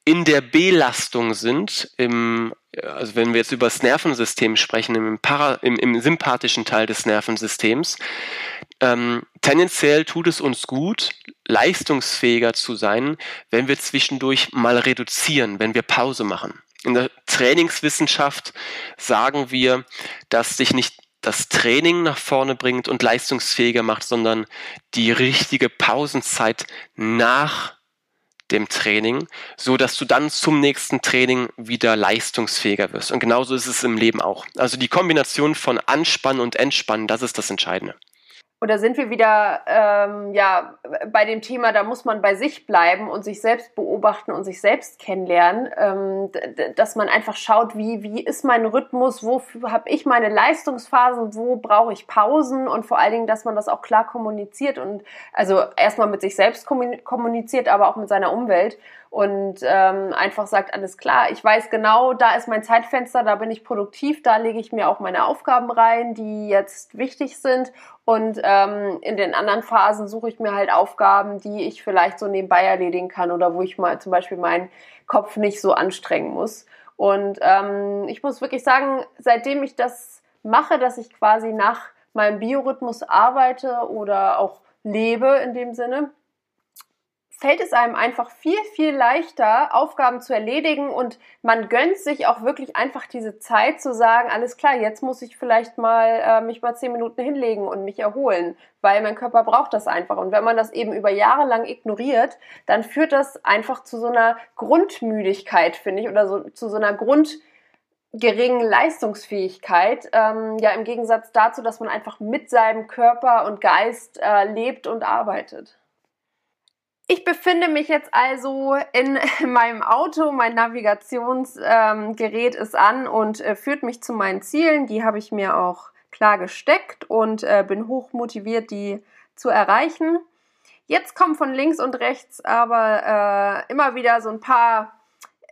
Speaker 1: in der Belastung sind, im, also wenn wir jetzt über das Nervensystem sprechen, im, Para, im, im sympathischen Teil des Nervensystems, ähm, tendenziell tut es uns gut, leistungsfähiger zu sein, wenn wir zwischendurch mal reduzieren, wenn wir Pause machen. In der Trainingswissenschaft sagen wir, dass sich nicht das Training nach vorne bringt und leistungsfähiger macht, sondern die richtige Pausenzeit nach dem Training, so dass du dann zum nächsten Training wieder leistungsfähiger wirst. Und genauso ist es im Leben auch. Also die Kombination von Anspannen und Entspannen, das ist das Entscheidende.
Speaker 2: Da sind wir wieder ähm, ja, bei dem Thema, da muss man bei sich bleiben und sich selbst beobachten und sich selbst kennenlernen, ähm, dass man einfach schaut, wie, wie ist mein Rhythmus, wo habe ich meine Leistungsphasen, wo brauche ich Pausen und vor allen Dingen, dass man das auch klar kommuniziert und also erstmal mit sich selbst kommuniziert, aber auch mit seiner Umwelt und ähm, einfach sagt, alles klar, ich weiß genau, da ist mein Zeitfenster, da bin ich produktiv, da lege ich mir auch meine Aufgaben rein, die jetzt wichtig sind. Und ähm, in den anderen Phasen suche ich mir halt Aufgaben, die ich vielleicht so nebenbei erledigen kann oder wo ich mal zum Beispiel meinen Kopf nicht so anstrengen muss. Und ähm, ich muss wirklich sagen, seitdem ich das mache, dass ich quasi nach meinem Biorhythmus arbeite oder auch lebe in dem Sinne, fällt es einem einfach viel, viel leichter, Aufgaben zu erledigen und man gönnt sich auch wirklich einfach diese Zeit zu sagen, alles klar, jetzt muss ich vielleicht mal äh, mich mal zehn Minuten hinlegen und mich erholen, weil mein Körper braucht das einfach. Und wenn man das eben über Jahre lang ignoriert, dann führt das einfach zu so einer Grundmüdigkeit, finde ich, oder so, zu so einer Grund geringen Leistungsfähigkeit, ähm, ja im Gegensatz dazu, dass man einfach mit seinem Körper und Geist äh, lebt und arbeitet. Ich befinde mich jetzt also in meinem Auto. Mein Navigationsgerät ähm, ist an und äh, führt mich zu meinen Zielen. Die habe ich mir auch klar gesteckt und äh, bin hoch motiviert, die zu erreichen. Jetzt kommen von links und rechts aber äh, immer wieder so ein paar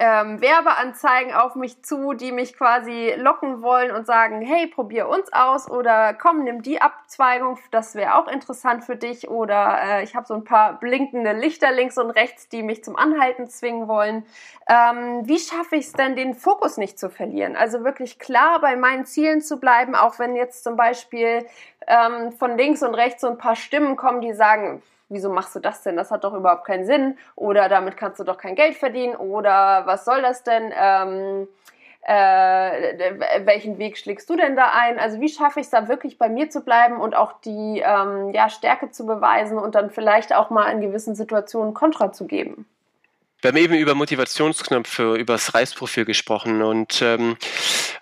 Speaker 2: ähm, Werbeanzeigen auf mich zu, die mich quasi locken wollen und sagen, hey, probier uns aus oder komm, nimm die Abzweigung, das wäre auch interessant für dich oder äh, ich habe so ein paar blinkende Lichter links und rechts, die mich zum Anhalten zwingen wollen. Ähm, wie schaffe ich es denn, den Fokus nicht zu verlieren? Also wirklich klar bei meinen Zielen zu bleiben, auch wenn jetzt zum Beispiel ähm, von links und rechts so ein paar Stimmen kommen, die sagen, wieso machst du das denn? Das hat doch überhaupt keinen Sinn. Oder damit kannst du doch kein Geld verdienen. Oder was soll das denn? Ähm, äh, welchen Weg schlägst du denn da ein? Also wie schaffe ich es da wirklich bei mir zu bleiben und auch die ähm, ja, Stärke zu beweisen und dann vielleicht auch mal in gewissen Situationen Kontra zu geben?
Speaker 1: Wir haben eben über Motivationsknöpfe, über das Reisprofil gesprochen und ähm,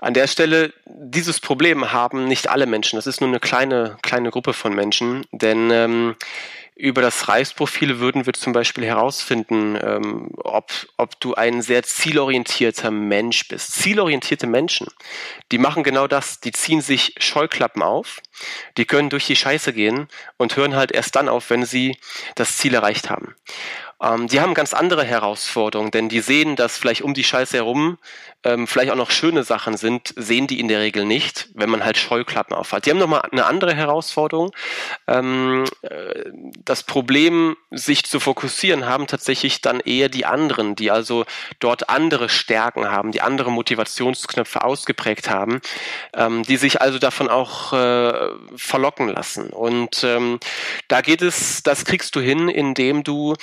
Speaker 1: an der Stelle dieses Problem haben nicht alle Menschen. Das ist nur eine kleine kleine Gruppe von Menschen, denn ähm, über das Reifsprofil würden wir zum Beispiel herausfinden, ähm, ob, ob du ein sehr zielorientierter Mensch bist. Zielorientierte Menschen, die machen genau das. Die ziehen sich Scheuklappen auf, die können durch die Scheiße gehen und hören halt erst dann auf, wenn sie das Ziel erreicht haben. Ähm, die haben ganz andere Herausforderungen, denn die sehen, dass vielleicht um die Scheiße herum ähm, vielleicht auch noch schöne Sachen sind, sehen die in der Regel nicht, wenn man halt Scheuklappen aufhat. Die haben nochmal eine andere Herausforderung. Ähm, äh, das Problem, sich zu fokussieren, haben tatsächlich dann eher die anderen, die also dort andere Stärken haben, die andere Motivationsknöpfe ausgeprägt haben, ähm, die sich also davon auch äh, verlocken lassen. Und ähm, da geht es, das kriegst du hin, indem du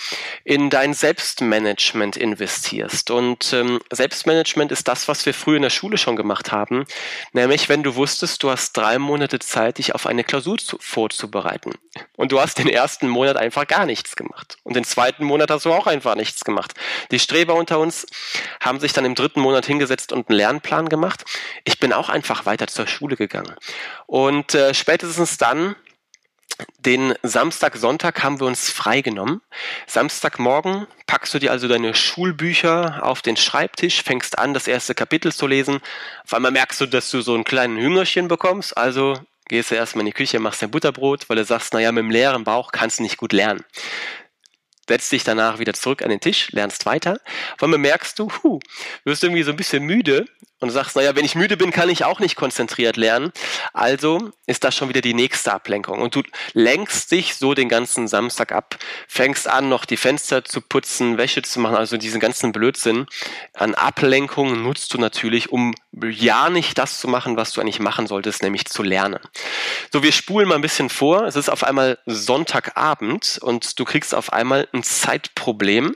Speaker 1: in dein Selbstmanagement investierst. Und ähm, Selbstmanagement ist das, was wir früher in der Schule schon gemacht haben, nämlich wenn du wusstest, du hast drei Monate Zeit, dich auf eine Klausur zu, vorzubereiten. Und du hast den ersten Monat einfach gar nichts gemacht. Und den zweiten Monat hast du auch einfach nichts gemacht. Die Streber unter uns haben sich dann im dritten Monat hingesetzt und einen Lernplan gemacht. Ich bin auch einfach weiter zur Schule gegangen. Und äh, spätestens dann den Samstag, Sonntag haben wir uns freigenommen. Samstagmorgen packst du dir also deine Schulbücher auf den Schreibtisch, fängst an, das erste Kapitel zu lesen. Auf einmal merkst du, dass du so einen kleinen Hüngerchen bekommst, also gehst du erstmal in die Küche, machst dein Butterbrot, weil du sagst, naja, mit dem leeren Bauch kannst du nicht gut lernen. setzt dich danach wieder zurück an den Tisch, lernst weiter. Weil man merkst du, huh, wirst irgendwie so ein bisschen müde und sagst, naja, wenn ich müde bin, kann ich auch nicht konzentriert lernen. Also ist das schon wieder die nächste Ablenkung. Und du lenkst dich so den ganzen Samstag ab, fängst an, noch die Fenster zu putzen, Wäsche zu machen, also diesen ganzen Blödsinn an Ablenkungen nutzt du natürlich, um ja nicht das zu machen, was du eigentlich machen solltest, nämlich zu lernen. So, wir spulen mal ein bisschen vor. Es ist auf einmal Sonntagabend und du kriegst auf einmal ein Zeitproblem.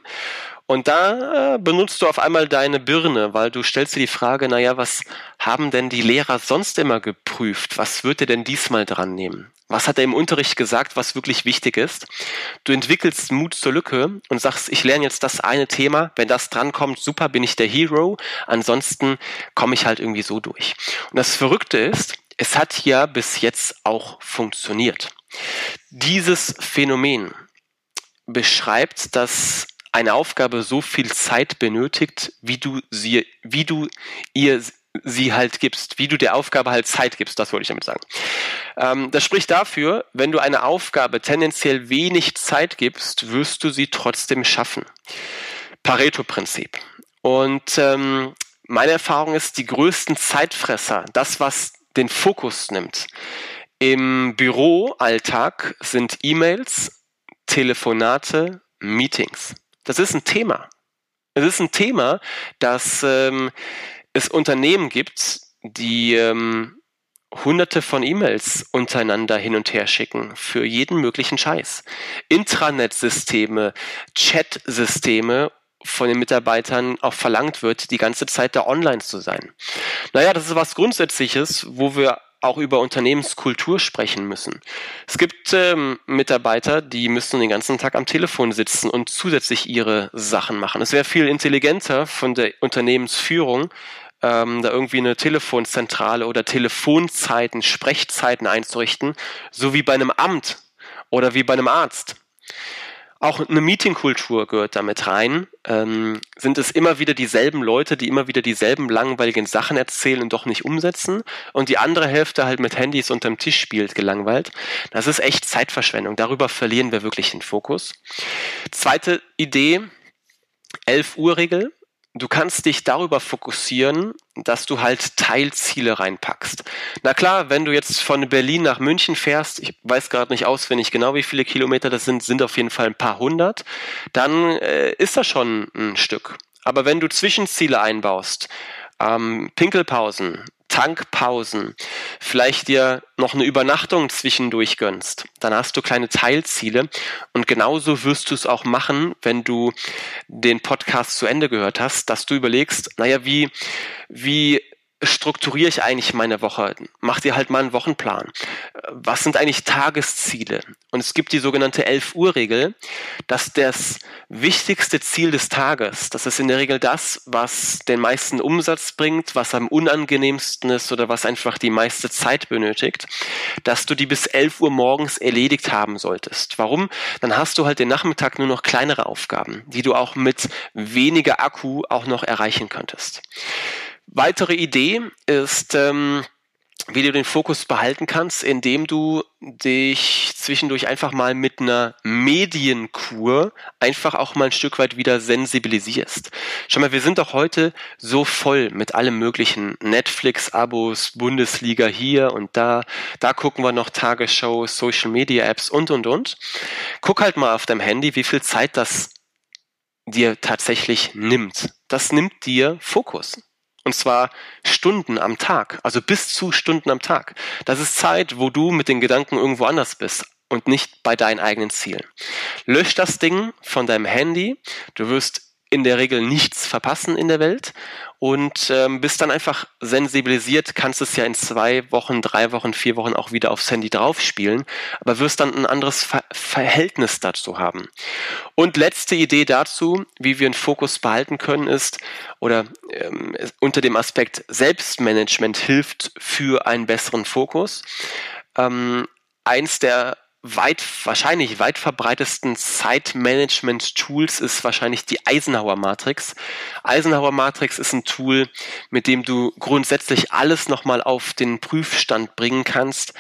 Speaker 1: Und da äh, benutzt du auf einmal deine Birne, weil du stellst dir die Frage, naja, was haben denn die Lehrer sonst immer geprüft? Was wird er denn diesmal dran nehmen? Was hat er im Unterricht gesagt, was wirklich wichtig ist? Du entwickelst Mut zur Lücke und sagst, ich lerne jetzt das eine Thema. Wenn das drankommt, super, bin ich der Hero. Ansonsten komme ich halt irgendwie so durch. Und das Verrückte ist, es hat ja bis jetzt auch funktioniert. Dieses Phänomen beschreibt, dass eine Aufgabe so viel Zeit benötigt, wie du sie, wie du ihr sie halt gibst, wie du der Aufgabe halt Zeit gibst, das wollte ich damit sagen. Ähm, das spricht dafür, wenn du eine Aufgabe tendenziell wenig Zeit gibst, wirst du sie trotzdem schaffen. Pareto-Prinzip. Und ähm, meine Erfahrung ist, die größten Zeitfresser, das, was den Fokus nimmt, im Büroalltag sind E-Mails, Telefonate, Meetings. Das ist ein Thema. Es ist ein Thema, dass ähm, es Unternehmen gibt, die ähm, hunderte von E-Mails untereinander hin und her schicken für jeden möglichen Scheiß. Intranet-Systeme, Chat-Systeme von den Mitarbeitern auch verlangt wird, die ganze Zeit da online zu sein. Naja, das ist was Grundsätzliches, wo wir auch über Unternehmenskultur sprechen müssen. Es gibt ähm, Mitarbeiter, die müssen den ganzen Tag am Telefon sitzen und zusätzlich ihre Sachen machen. Es wäre viel intelligenter von der Unternehmensführung, ähm, da irgendwie eine Telefonzentrale oder Telefonzeiten, Sprechzeiten einzurichten, so wie bei einem Amt oder wie bei einem Arzt. Auch eine Meetingkultur gehört damit rein. Ähm, sind es immer wieder dieselben Leute, die immer wieder dieselben langweiligen Sachen erzählen und doch nicht umsetzen und die andere Hälfte halt mit Handys unterm Tisch spielt, gelangweilt. Das ist echt Zeitverschwendung. Darüber verlieren wir wirklich den Fokus. Zweite Idee, 11 Uhr Regel. Du kannst dich darüber fokussieren, dass du halt Teilziele reinpackst. Na klar, wenn du jetzt von Berlin nach München fährst, ich weiß gerade nicht auswendig genau, wie viele Kilometer das sind, sind auf jeden Fall ein paar hundert, dann äh, ist das schon ein Stück. Aber wenn du Zwischenziele einbaust, ähm, Pinkelpausen, Tankpausen, vielleicht dir noch eine Übernachtung zwischendurch gönnst, dann hast du kleine Teilziele und genauso wirst du es auch machen, wenn du den Podcast zu Ende gehört hast, dass du überlegst, naja, wie, wie strukturiere ich eigentlich meine Woche? Mach dir halt mal einen Wochenplan. Was sind eigentlich Tagesziele? Und es gibt die sogenannte 11-Uhr-Regel, dass das wichtigste Ziel des Tages, das ist in der Regel das, was den meisten Umsatz bringt, was am unangenehmsten ist oder was einfach die meiste Zeit benötigt, dass du die bis 11 Uhr morgens erledigt haben solltest. Warum? Dann hast du halt den Nachmittag nur noch kleinere Aufgaben, die du auch mit weniger Akku auch noch erreichen könntest. Weitere Idee ist, ähm, wie du den Fokus behalten kannst, indem du dich zwischendurch einfach mal mit einer Medienkur einfach auch mal ein Stück weit wieder sensibilisierst. Schau mal, wir sind doch heute so voll mit allem möglichen Netflix-Abos, Bundesliga hier und da, da gucken wir noch Tagesshows, Social Media Apps und und und. Guck halt mal auf deinem Handy, wie viel Zeit das dir tatsächlich nimmt. Das nimmt dir Fokus. Und zwar Stunden am Tag, also bis zu Stunden am Tag. Das ist Zeit, wo du mit den Gedanken irgendwo anders bist und nicht bei deinen eigenen Zielen. Lösch das Ding von deinem Handy. Du wirst in der Regel nichts verpassen in der Welt und ähm, bist dann einfach sensibilisiert, kannst es ja in zwei Wochen, drei Wochen, vier Wochen auch wieder aufs Handy draufspielen, aber wirst dann ein anderes Ver Verhältnis dazu haben. Und letzte Idee dazu, wie wir einen Fokus behalten können, ist, oder ähm, unter dem Aspekt Selbstmanagement hilft für einen besseren Fokus. Ähm, eins der weit, wahrscheinlich weit verbreitesten Zeitmanagement-Tools ist wahrscheinlich die Eisenhower Matrix. Eisenhower Matrix ist ein Tool, mit dem du grundsätzlich alles nochmal auf den Prüfstand bringen kannst,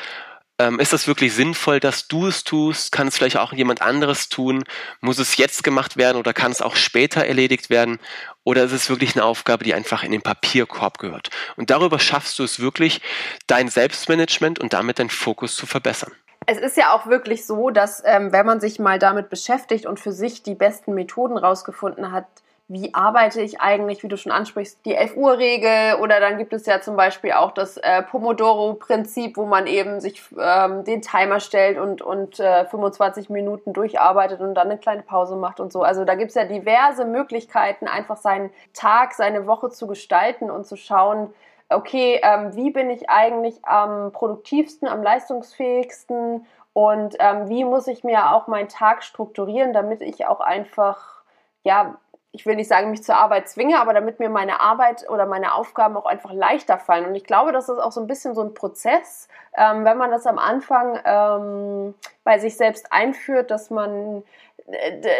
Speaker 1: Ähm, ist das wirklich sinnvoll, dass du es tust? Kann es vielleicht auch jemand anderes tun? Muss es jetzt gemacht werden oder kann es auch später erledigt werden? Oder ist es wirklich eine Aufgabe, die einfach in den Papierkorb gehört? Und darüber schaffst du es wirklich, dein Selbstmanagement und damit deinen Fokus zu verbessern
Speaker 2: es ist ja auch wirklich so, dass ähm, wenn man sich mal damit beschäftigt und für sich die besten Methoden rausgefunden hat, wie arbeite ich eigentlich, wie du schon ansprichst, die 11 Uhr Regel oder dann gibt es ja zum Beispiel auch das äh, Pomodoro Prinzip, wo man eben sich ähm, den Timer stellt und, und äh, 25 Minuten durcharbeitet und dann eine kleine Pause macht und so. Also da gibt es ja diverse Möglichkeiten, einfach seinen Tag, seine Woche zu gestalten und zu schauen, okay, ähm, wie bin ich eigentlich am produktivsten, am leistungsfähigsten und ähm, wie muss ich mir auch meinen Tag strukturieren, damit ich auch einfach, ja, ich will nicht sagen, mich zur Arbeit zwinge, aber damit mir meine Arbeit oder meine Aufgaben auch einfach leichter fallen. Und ich glaube, das ist auch so ein bisschen so ein Prozess, ähm, wenn man das am Anfang ähm, bei sich selbst einführt, dass man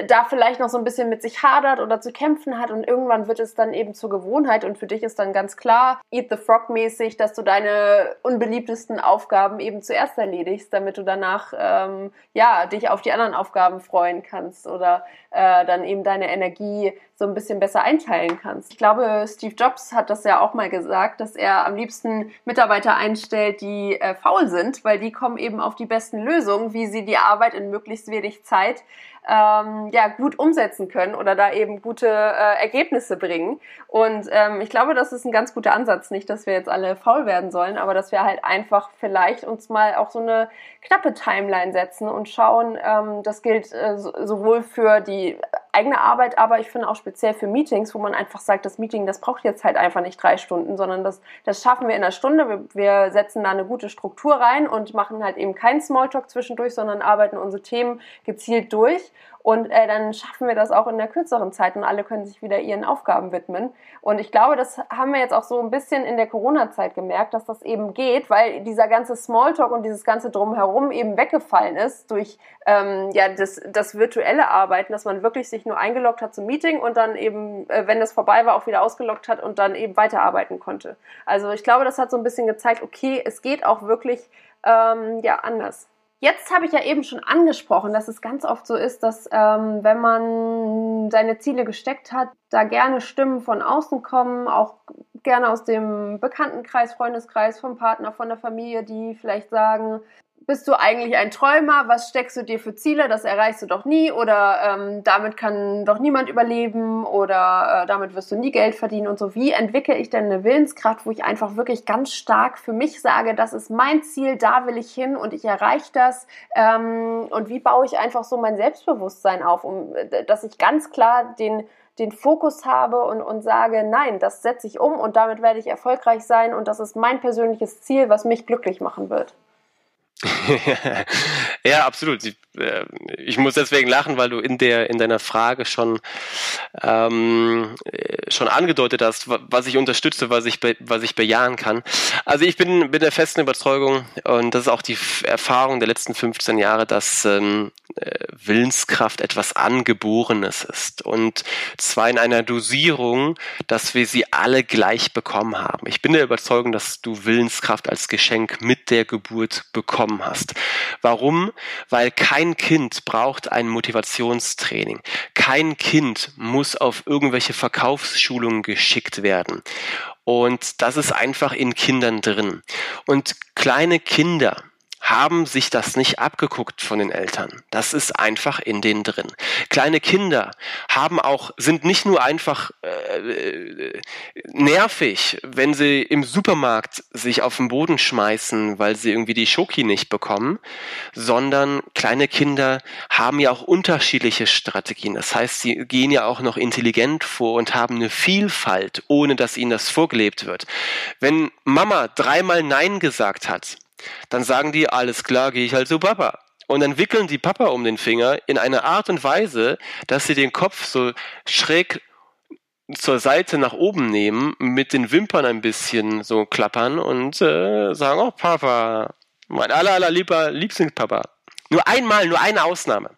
Speaker 2: da vielleicht noch so ein bisschen mit sich hadert oder zu kämpfen hat und irgendwann wird es dann eben zur Gewohnheit und für dich ist dann ganz klar, Eat the Frog mäßig, dass du deine unbeliebtesten Aufgaben eben zuerst erledigst, damit du danach ähm, ja dich auf die anderen Aufgaben freuen kannst oder äh, dann eben deine Energie so ein bisschen besser einteilen kannst. Ich glaube, Steve Jobs hat das ja auch mal gesagt, dass er am liebsten Mitarbeiter einstellt, die äh, faul sind, weil die kommen eben auf die besten Lösungen, wie sie die Arbeit in möglichst wenig Zeit ähm, ja, gut umsetzen können oder da eben gute äh, Ergebnisse bringen. Und ähm, ich glaube, das ist ein ganz guter Ansatz. Nicht, dass wir jetzt alle faul werden sollen, aber dass wir halt einfach vielleicht uns mal auch so eine knappe Timeline setzen und schauen, ähm, das gilt äh, sowohl für die eigene Arbeit, aber ich finde auch speziell für Meetings, wo man einfach sagt, das Meeting, das braucht jetzt halt einfach nicht drei Stunden, sondern das, das schaffen wir in einer Stunde. Wir, wir setzen da eine gute Struktur rein und machen halt eben keinen Smalltalk zwischendurch, sondern arbeiten unsere Themen gezielt durch. Und äh, dann schaffen wir das auch in der kürzeren Zeit und alle können sich wieder ihren Aufgaben widmen. Und ich glaube, das haben wir jetzt auch so ein bisschen in der Corona-Zeit gemerkt, dass das eben geht, weil dieser ganze Smalltalk und dieses ganze Drumherum eben weggefallen ist durch ähm, ja, das, das virtuelle Arbeiten, dass man wirklich sich nur eingeloggt hat zum Meeting und dann eben, äh, wenn das vorbei war, auch wieder ausgeloggt hat und dann eben weiterarbeiten konnte. Also ich glaube, das hat so ein bisschen gezeigt, okay, es geht auch wirklich ähm, ja anders. Jetzt habe ich ja eben schon angesprochen, dass es ganz oft so ist, dass ähm, wenn man seine Ziele gesteckt hat, da gerne Stimmen von außen kommen, auch gerne aus dem Bekanntenkreis, Freundeskreis, vom Partner, von der Familie, die vielleicht sagen, bist du eigentlich ein Träumer? Was steckst du dir für Ziele? Das erreichst du doch nie oder ähm, damit kann doch niemand überleben oder äh, damit wirst du nie Geld verdienen und so. Wie entwickle ich denn eine Willenskraft, wo ich einfach wirklich ganz stark für mich sage, das ist mein Ziel, da will ich hin und ich erreiche das ähm, und wie baue ich einfach so mein Selbstbewusstsein auf, um, äh, dass ich ganz klar den den Fokus habe und, und sage, nein, das setze ich um und damit werde ich erfolgreich sein und das ist mein persönliches Ziel, was mich glücklich machen wird.
Speaker 1: ja, absolut. Ich, äh, ich, muss deswegen lachen, weil du in der in deiner Frage schon ähm, äh, schon angedeutet hast, was ich unterstütze, was ich was ich bejahen kann. Also ich bin bin der festen Überzeugung und das ist auch die Erfahrung der letzten 15 Jahre, dass ähm, äh, Willenskraft etwas angeborenes ist und zwar in einer Dosierung, dass wir sie alle gleich bekommen haben. Ich bin der Überzeugung, dass du Willenskraft als Geschenk mit der Geburt bekommst bekommen hast. Warum? Weil kein Kind braucht ein Motivationstraining. Kein Kind muss auf irgendwelche Verkaufsschulungen geschickt werden. Und das ist einfach in Kindern drin. Und kleine Kinder, haben sich das nicht abgeguckt von den Eltern. Das ist einfach in denen drin. Kleine Kinder haben auch, sind nicht nur einfach äh, nervig, wenn sie im Supermarkt sich auf den Boden schmeißen, weil sie irgendwie die Schoki nicht bekommen, sondern kleine Kinder haben ja auch unterschiedliche Strategien. Das heißt, sie gehen ja auch noch intelligent vor und haben eine Vielfalt, ohne dass ihnen das vorgelebt wird. Wenn Mama dreimal Nein gesagt hat, dann sagen die, alles klar, gehe ich halt zu Papa. Und dann wickeln die Papa um den Finger in einer Art und Weise, dass sie den Kopf so schräg zur Seite nach oben nehmen, mit den Wimpern ein bisschen so klappern und äh, sagen, oh Papa, mein aller, aller lieber Lieblingspapa. Nur einmal, nur eine Ausnahme.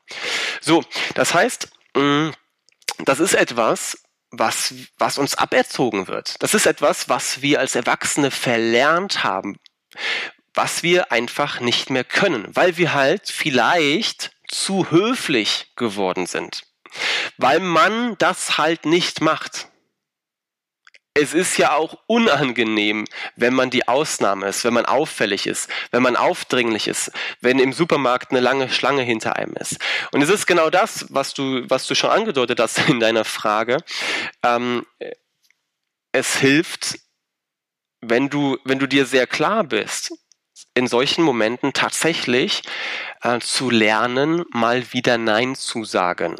Speaker 1: So, das heißt, mh, mm, das ist etwas, was, was uns aberzogen wird. Das ist etwas, was wir als Erwachsene verlernt haben was wir einfach nicht mehr können, weil wir halt vielleicht zu höflich geworden sind, weil man das halt nicht macht es ist ja auch unangenehm, wenn man die Ausnahme ist, wenn man auffällig ist, wenn man aufdringlich ist, wenn im Supermarkt eine lange Schlange hinter einem ist. Und es ist genau das, was du, was du schon angedeutet hast in deiner Frage. Ähm, es hilft, wenn du, wenn du dir sehr klar bist, in solchen Momenten tatsächlich äh, zu lernen, mal wieder Nein zu sagen.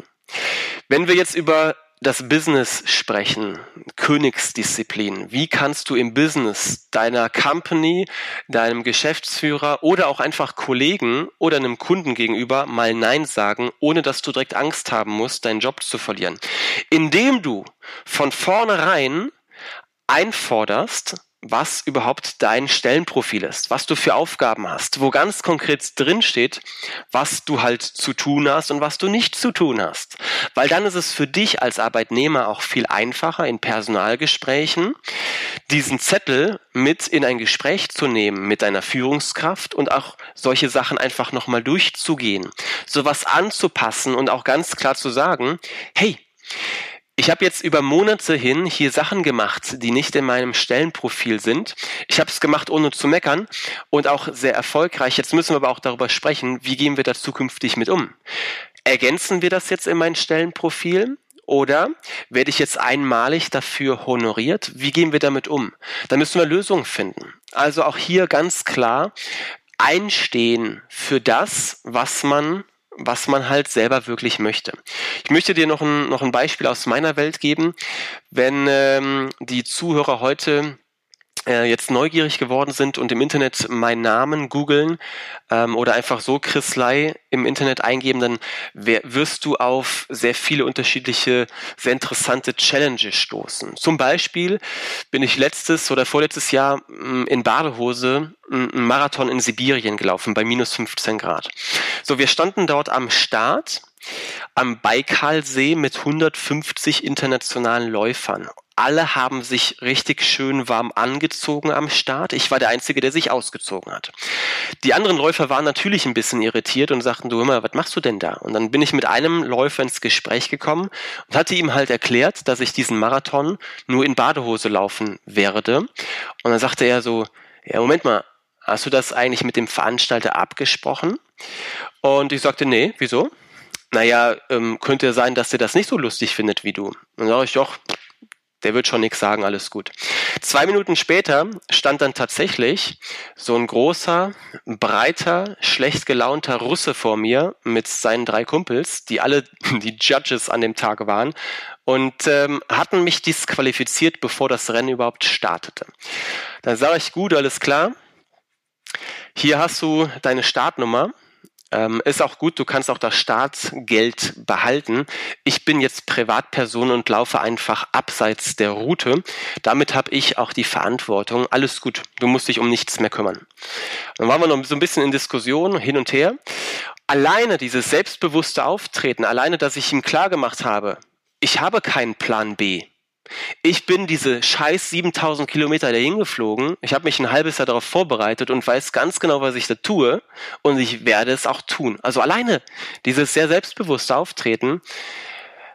Speaker 1: Wenn wir jetzt über das Business sprechen, Königsdisziplin. Wie kannst du im Business deiner Company, deinem Geschäftsführer oder auch einfach Kollegen oder einem Kunden gegenüber mal Nein sagen, ohne dass du direkt Angst haben musst, deinen Job zu verlieren? Indem du von vornherein einforderst, was überhaupt dein Stellenprofil ist, was du für Aufgaben hast, wo ganz konkret drin steht, was du halt zu tun hast und was du nicht zu tun hast. Weil dann ist es für dich als Arbeitnehmer auch viel einfacher in Personalgesprächen, diesen Zettel mit in ein Gespräch zu nehmen mit deiner Führungskraft und auch solche Sachen einfach nochmal durchzugehen, sowas anzupassen und auch ganz klar zu sagen, hey, ich habe jetzt über Monate hin hier Sachen gemacht, die nicht in meinem Stellenprofil sind. Ich habe es gemacht, ohne zu meckern und auch sehr erfolgreich. Jetzt müssen wir aber auch darüber sprechen, wie gehen wir da zukünftig mit um. Ergänzen wir das jetzt in mein Stellenprofil? Oder werde ich jetzt einmalig dafür honoriert? Wie gehen wir damit um? Da müssen wir Lösungen finden. Also auch hier ganz klar einstehen für das, was man was man halt selber wirklich möchte. Ich möchte dir noch ein, noch ein Beispiel aus meiner Welt geben. Wenn ähm, die Zuhörer heute äh, jetzt neugierig geworden sind und im Internet meinen Namen googeln ähm, oder einfach so Chris Lai im Internet eingeben, dann wirst du auf sehr viele unterschiedliche, sehr interessante Challenges stoßen. Zum Beispiel bin ich letztes oder vorletztes Jahr mm, in Badehose einen Marathon in Sibirien gelaufen bei minus 15 Grad. So, wir standen dort am Start am Baikalsee mit 150 internationalen Läufern alle haben sich richtig schön warm angezogen am Start. Ich war der Einzige, der sich ausgezogen hat. Die anderen Läufer waren natürlich ein bisschen irritiert und sagten, du immer, was machst du denn da? Und dann bin ich mit einem Läufer ins Gespräch gekommen und hatte ihm halt erklärt, dass ich diesen Marathon nur in Badehose laufen werde. Und dann sagte er so, ja, Moment mal, hast du das eigentlich mit dem Veranstalter abgesprochen? Und ich sagte, nee, wieso? Naja, ähm, könnte sein, dass er das nicht so lustig findet wie du. Und dann sage ich, doch, der wird schon nichts sagen, alles gut. Zwei Minuten später stand dann tatsächlich so ein großer, breiter, schlecht gelaunter Russe vor mir mit seinen drei Kumpels, die alle die Judges an dem Tag waren und ähm, hatten mich disqualifiziert, bevor das Rennen überhaupt startete. Dann sage ich, gut, alles klar. Hier hast du deine Startnummer ähm, ist auch gut, du kannst auch das Staatsgeld behalten. Ich bin jetzt Privatperson und laufe einfach abseits der Route. Damit habe ich auch die Verantwortung. Alles gut, du musst dich um nichts mehr kümmern. Dann waren wir noch so ein bisschen in Diskussion hin und her. Alleine dieses selbstbewusste Auftreten, alleine, dass ich ihm klar gemacht habe, ich habe keinen Plan B. Ich bin diese scheiß 7000 Kilometer dahin geflogen. Ich habe mich ein halbes Jahr darauf vorbereitet und weiß ganz genau, was ich da tue. Und ich werde es auch tun. Also alleine dieses sehr selbstbewusste Auftreten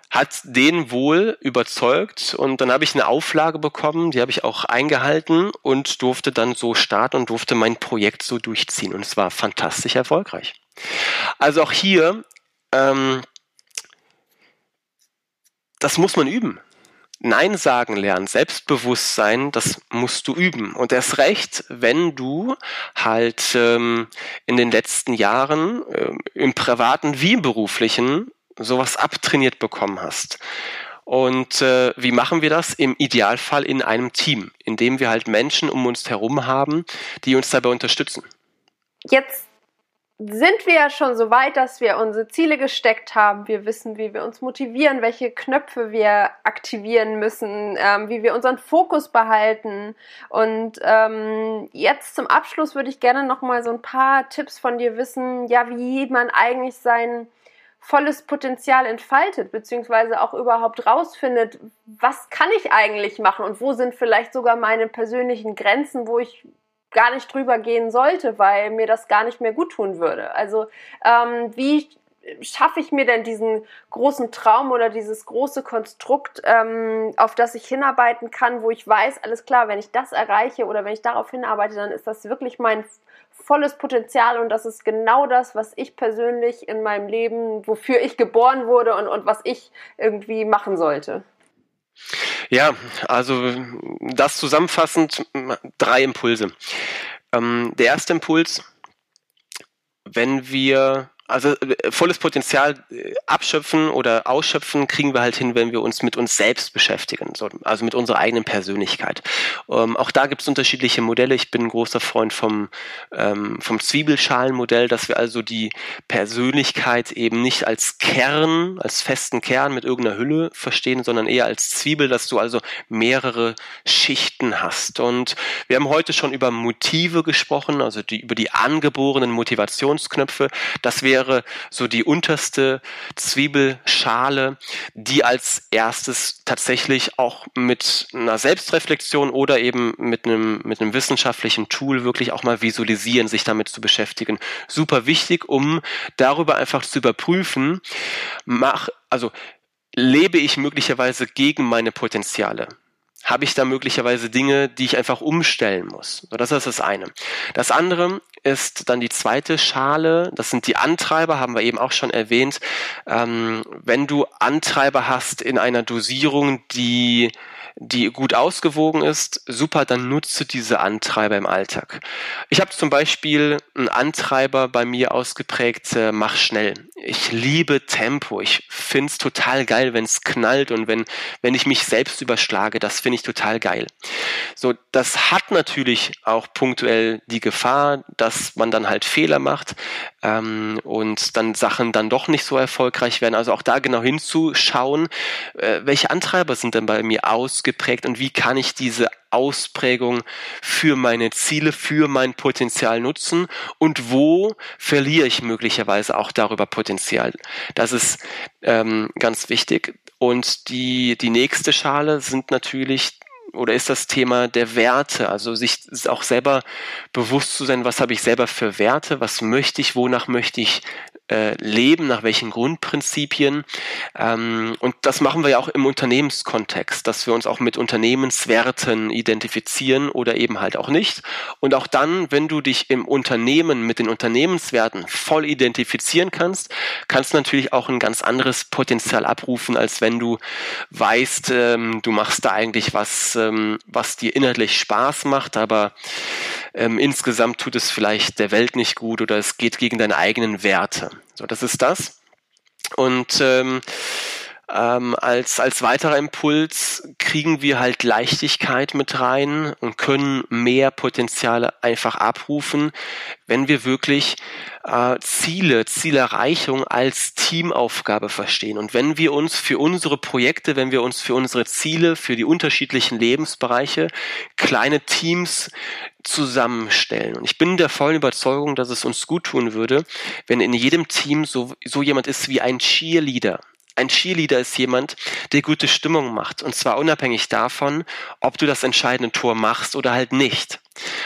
Speaker 1: hat den wohl überzeugt und dann habe ich eine Auflage bekommen, die habe ich auch eingehalten und durfte dann so starten und durfte mein Projekt so durchziehen und es war fantastisch erfolgreich. Also auch hier, ähm, das muss man üben. Nein sagen lernen, Selbstbewusstsein, das musst du üben. Und erst recht, wenn du halt ähm, in den letzten Jahren äh, im privaten wie im beruflichen sowas abtrainiert bekommen hast. Und äh, wie machen wir das? Im Idealfall in einem Team, in dem wir halt Menschen um uns herum haben, die uns dabei unterstützen.
Speaker 2: Jetzt sind wir ja schon so weit, dass wir unsere Ziele gesteckt haben. Wir wissen, wie wir uns motivieren, welche Knöpfe wir aktivieren müssen, ähm, wie wir unseren Fokus behalten. Und ähm, jetzt zum Abschluss würde ich gerne noch mal so ein paar Tipps von dir wissen, ja, wie man eigentlich sein volles Potenzial entfaltet, beziehungsweise auch überhaupt rausfindet, was kann ich eigentlich machen und wo sind vielleicht sogar meine persönlichen Grenzen, wo ich gar nicht drüber gehen sollte, weil mir das gar nicht mehr gut tun würde. Also ähm, wie schaffe ich mir denn diesen großen Traum oder dieses große Konstrukt, ähm, auf das ich hinarbeiten kann, wo ich weiß, alles klar, wenn ich das erreiche oder wenn ich darauf hinarbeite, dann ist das wirklich mein volles Potenzial und das ist genau das, was ich persönlich in meinem Leben, wofür ich geboren wurde und, und was ich irgendwie machen sollte.
Speaker 1: Ja, also das zusammenfassend drei Impulse. Ähm, der erste Impuls, wenn wir also äh, volles Potenzial äh, abschöpfen oder ausschöpfen kriegen wir halt hin, wenn wir uns mit uns selbst beschäftigen, so, also mit unserer eigenen Persönlichkeit. Ähm, auch da gibt es unterschiedliche Modelle. Ich bin ein großer Freund vom, ähm, vom Zwiebelschalenmodell, dass wir also die Persönlichkeit eben nicht als Kern, als festen Kern mit irgendeiner Hülle verstehen, sondern eher als Zwiebel, dass du also mehrere Schichten hast. Und wir haben heute schon über Motive gesprochen, also die, über die angeborenen Motivationsknöpfe, dass wir wäre so die unterste Zwiebelschale, die als erstes tatsächlich auch mit einer Selbstreflexion oder eben mit einem, mit einem wissenschaftlichen Tool wirklich auch mal visualisieren, sich damit zu beschäftigen. Super wichtig, um darüber einfach zu überprüfen, mach, also lebe ich möglicherweise gegen meine Potenziale? habe ich da möglicherweise Dinge, die ich einfach umstellen muss. So, das ist das eine. Das andere ist dann die zweite Schale. Das sind die Antreiber, haben wir eben auch schon erwähnt. Ähm, wenn du Antreiber hast in einer Dosierung, die die gut ausgewogen ist, super, dann nutze diese Antreiber im Alltag. Ich habe zum Beispiel einen Antreiber bei mir ausgeprägt, äh, mach schnell. Ich liebe Tempo. Ich finde es total geil, wenn es knallt und wenn, wenn ich mich selbst überschlage. Das finde ich total geil. So, das hat natürlich auch punktuell die Gefahr, dass man dann halt Fehler macht ähm, und dann Sachen dann doch nicht so erfolgreich werden. Also auch da genau hinzuschauen, äh, welche Antreiber sind denn bei mir ausgeprägt und wie kann ich diese Ausprägung für meine Ziele, für mein Potenzial nutzen und wo verliere ich möglicherweise auch darüber Potenzial. Das ist ähm, ganz wichtig. Und die, die nächste Schale sind natürlich oder ist das Thema der Werte, also sich auch selber bewusst zu sein, was habe ich selber für Werte, was möchte ich, wonach möchte ich äh, leben, nach welchen Grundprinzipien. Ähm, und das machen wir ja auch im Unternehmenskontext, dass wir uns auch mit Unternehmenswerten identifizieren oder eben halt auch nicht. Und auch dann, wenn du dich im Unternehmen mit den Unternehmenswerten voll identifizieren kannst, kannst du natürlich auch ein ganz anderes Potenzial abrufen, als wenn du weißt, ähm, du machst da eigentlich was, ähm, was dir inhaltlich Spaß macht, aber ähm, insgesamt tut es vielleicht der Welt nicht gut oder es geht gegen deine eigenen Werte. So, das ist das. Und ähm, ähm, als, als weiterer Impuls kriegen wir halt Leichtigkeit mit rein und können mehr Potenziale einfach abrufen, wenn wir wirklich äh, Ziele, Zielerreichung als Teamaufgabe verstehen. Und wenn wir uns für unsere Projekte, wenn wir uns für unsere Ziele, für die unterschiedlichen Lebensbereiche kleine Teams zusammenstellen. Und ich bin der vollen Überzeugung, dass es uns gut tun würde, wenn in jedem Team so, so jemand ist wie ein Cheerleader. Ein Cheerleader ist jemand, der gute Stimmung macht. Und zwar unabhängig davon, ob du das entscheidende Tor machst oder halt nicht.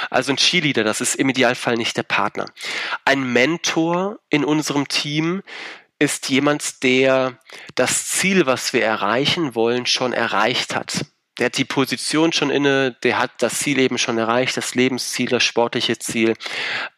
Speaker 1: Also ein Cheerleader, das ist im Idealfall nicht der Partner. Ein Mentor in unserem Team ist jemand, der das Ziel, was wir erreichen wollen, schon erreicht hat der hat die Position schon inne, der hat das Ziel eben schon erreicht, das Lebensziel, das sportliche Ziel,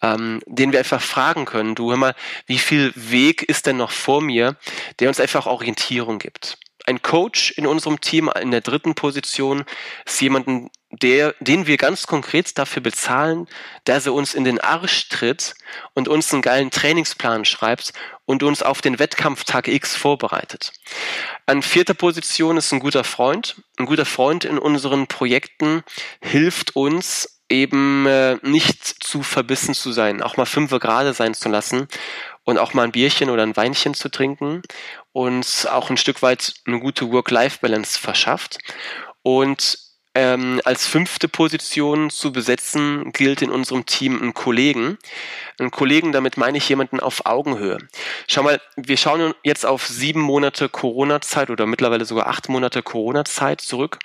Speaker 1: ähm, den wir einfach fragen können, du hör mal, wie viel Weg ist denn noch vor mir, der uns einfach Orientierung gibt. Ein Coach in unserem Team in der dritten Position ist jemanden, der, den wir ganz konkret dafür bezahlen, dass er uns in den Arsch tritt und uns einen geilen Trainingsplan schreibt und uns auf den Wettkampftag X vorbereitet. An vierter Position ist ein guter Freund. Ein guter Freund in unseren Projekten hilft uns eben äh, nicht zu verbissen zu sein, auch mal fünf gerade sein zu lassen und auch mal ein Bierchen oder ein Weinchen zu trinken und auch ein Stück weit eine gute Work-Life-Balance verschafft. Und ähm, als fünfte Position zu besetzen gilt in unserem Team einen Kollegen. Einen Kollegen, damit meine ich jemanden auf Augenhöhe. Schau mal, wir schauen jetzt auf sieben Monate Corona-Zeit oder mittlerweile sogar acht Monate Corona-Zeit zurück.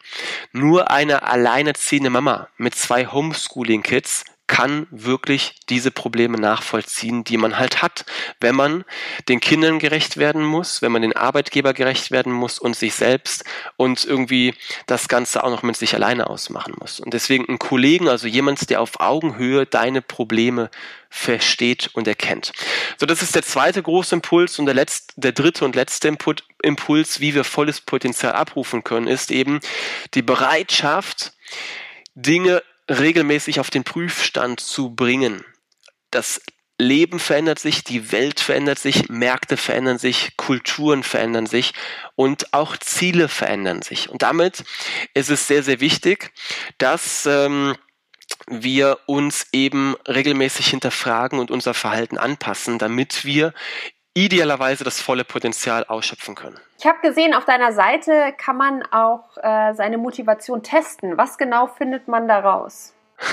Speaker 1: Nur eine alleinerziehende Mama mit zwei Homeschooling-Kids kann wirklich diese Probleme nachvollziehen, die man halt hat, wenn man den Kindern gerecht werden muss, wenn man den Arbeitgeber gerecht werden muss und sich selbst und irgendwie das Ganze auch noch mit sich alleine ausmachen muss. Und deswegen ein Kollegen, also jemand, der auf Augenhöhe deine Probleme versteht und erkennt. So, das ist der zweite große Impuls und der letzte, der dritte und letzte Input, Impuls, wie wir volles Potenzial abrufen können, ist eben die Bereitschaft, Dinge regelmäßig auf den Prüfstand zu bringen. Das Leben verändert sich, die Welt verändert sich, Märkte verändern sich, Kulturen verändern sich und auch Ziele verändern sich. Und damit ist es sehr, sehr wichtig, dass ähm, wir uns eben regelmäßig hinterfragen und unser Verhalten anpassen, damit wir idealerweise das volle Potenzial ausschöpfen können.
Speaker 2: Ich habe gesehen, auf deiner Seite kann man auch äh, seine Motivation testen. Was genau findet man daraus?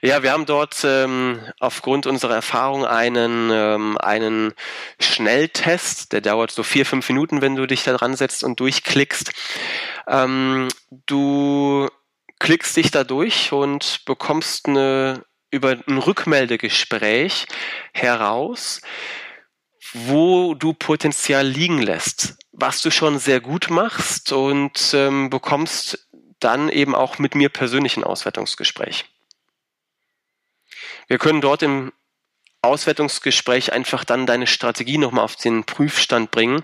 Speaker 1: ja, wir haben dort ähm, aufgrund unserer Erfahrung einen, ähm, einen Schnelltest, der dauert so vier, fünf Minuten, wenn du dich da dran setzt und durchklickst. Ähm, du klickst dich da durch und bekommst eine, über ein Rückmeldegespräch heraus, wo du Potenzial liegen lässt, was du schon sehr gut machst und ähm, bekommst dann eben auch mit mir persönlich ein Auswertungsgespräch. Wir können dort im Auswertungsgespräch einfach dann deine Strategie nochmal auf den Prüfstand bringen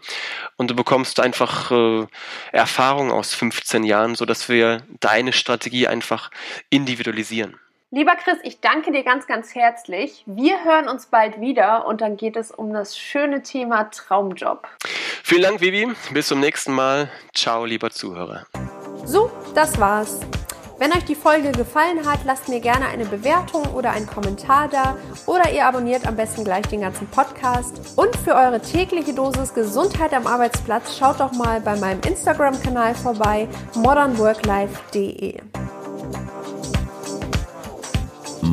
Speaker 1: und du bekommst einfach äh, Erfahrung aus 15 Jahren, sodass wir deine Strategie einfach individualisieren.
Speaker 2: Lieber Chris, ich danke dir ganz, ganz herzlich. Wir hören uns bald wieder und dann geht es um das schöne Thema Traumjob.
Speaker 1: Vielen Dank, Vivi. Bis zum nächsten Mal. Ciao, lieber Zuhörer.
Speaker 2: So, das war's. Wenn euch die Folge gefallen hat, lasst mir gerne eine Bewertung oder einen Kommentar da oder ihr abonniert am besten gleich den ganzen Podcast. Und für eure tägliche Dosis Gesundheit am Arbeitsplatz schaut doch mal bei meinem Instagram-Kanal vorbei modernworklife.de.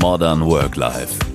Speaker 3: Modern Work Life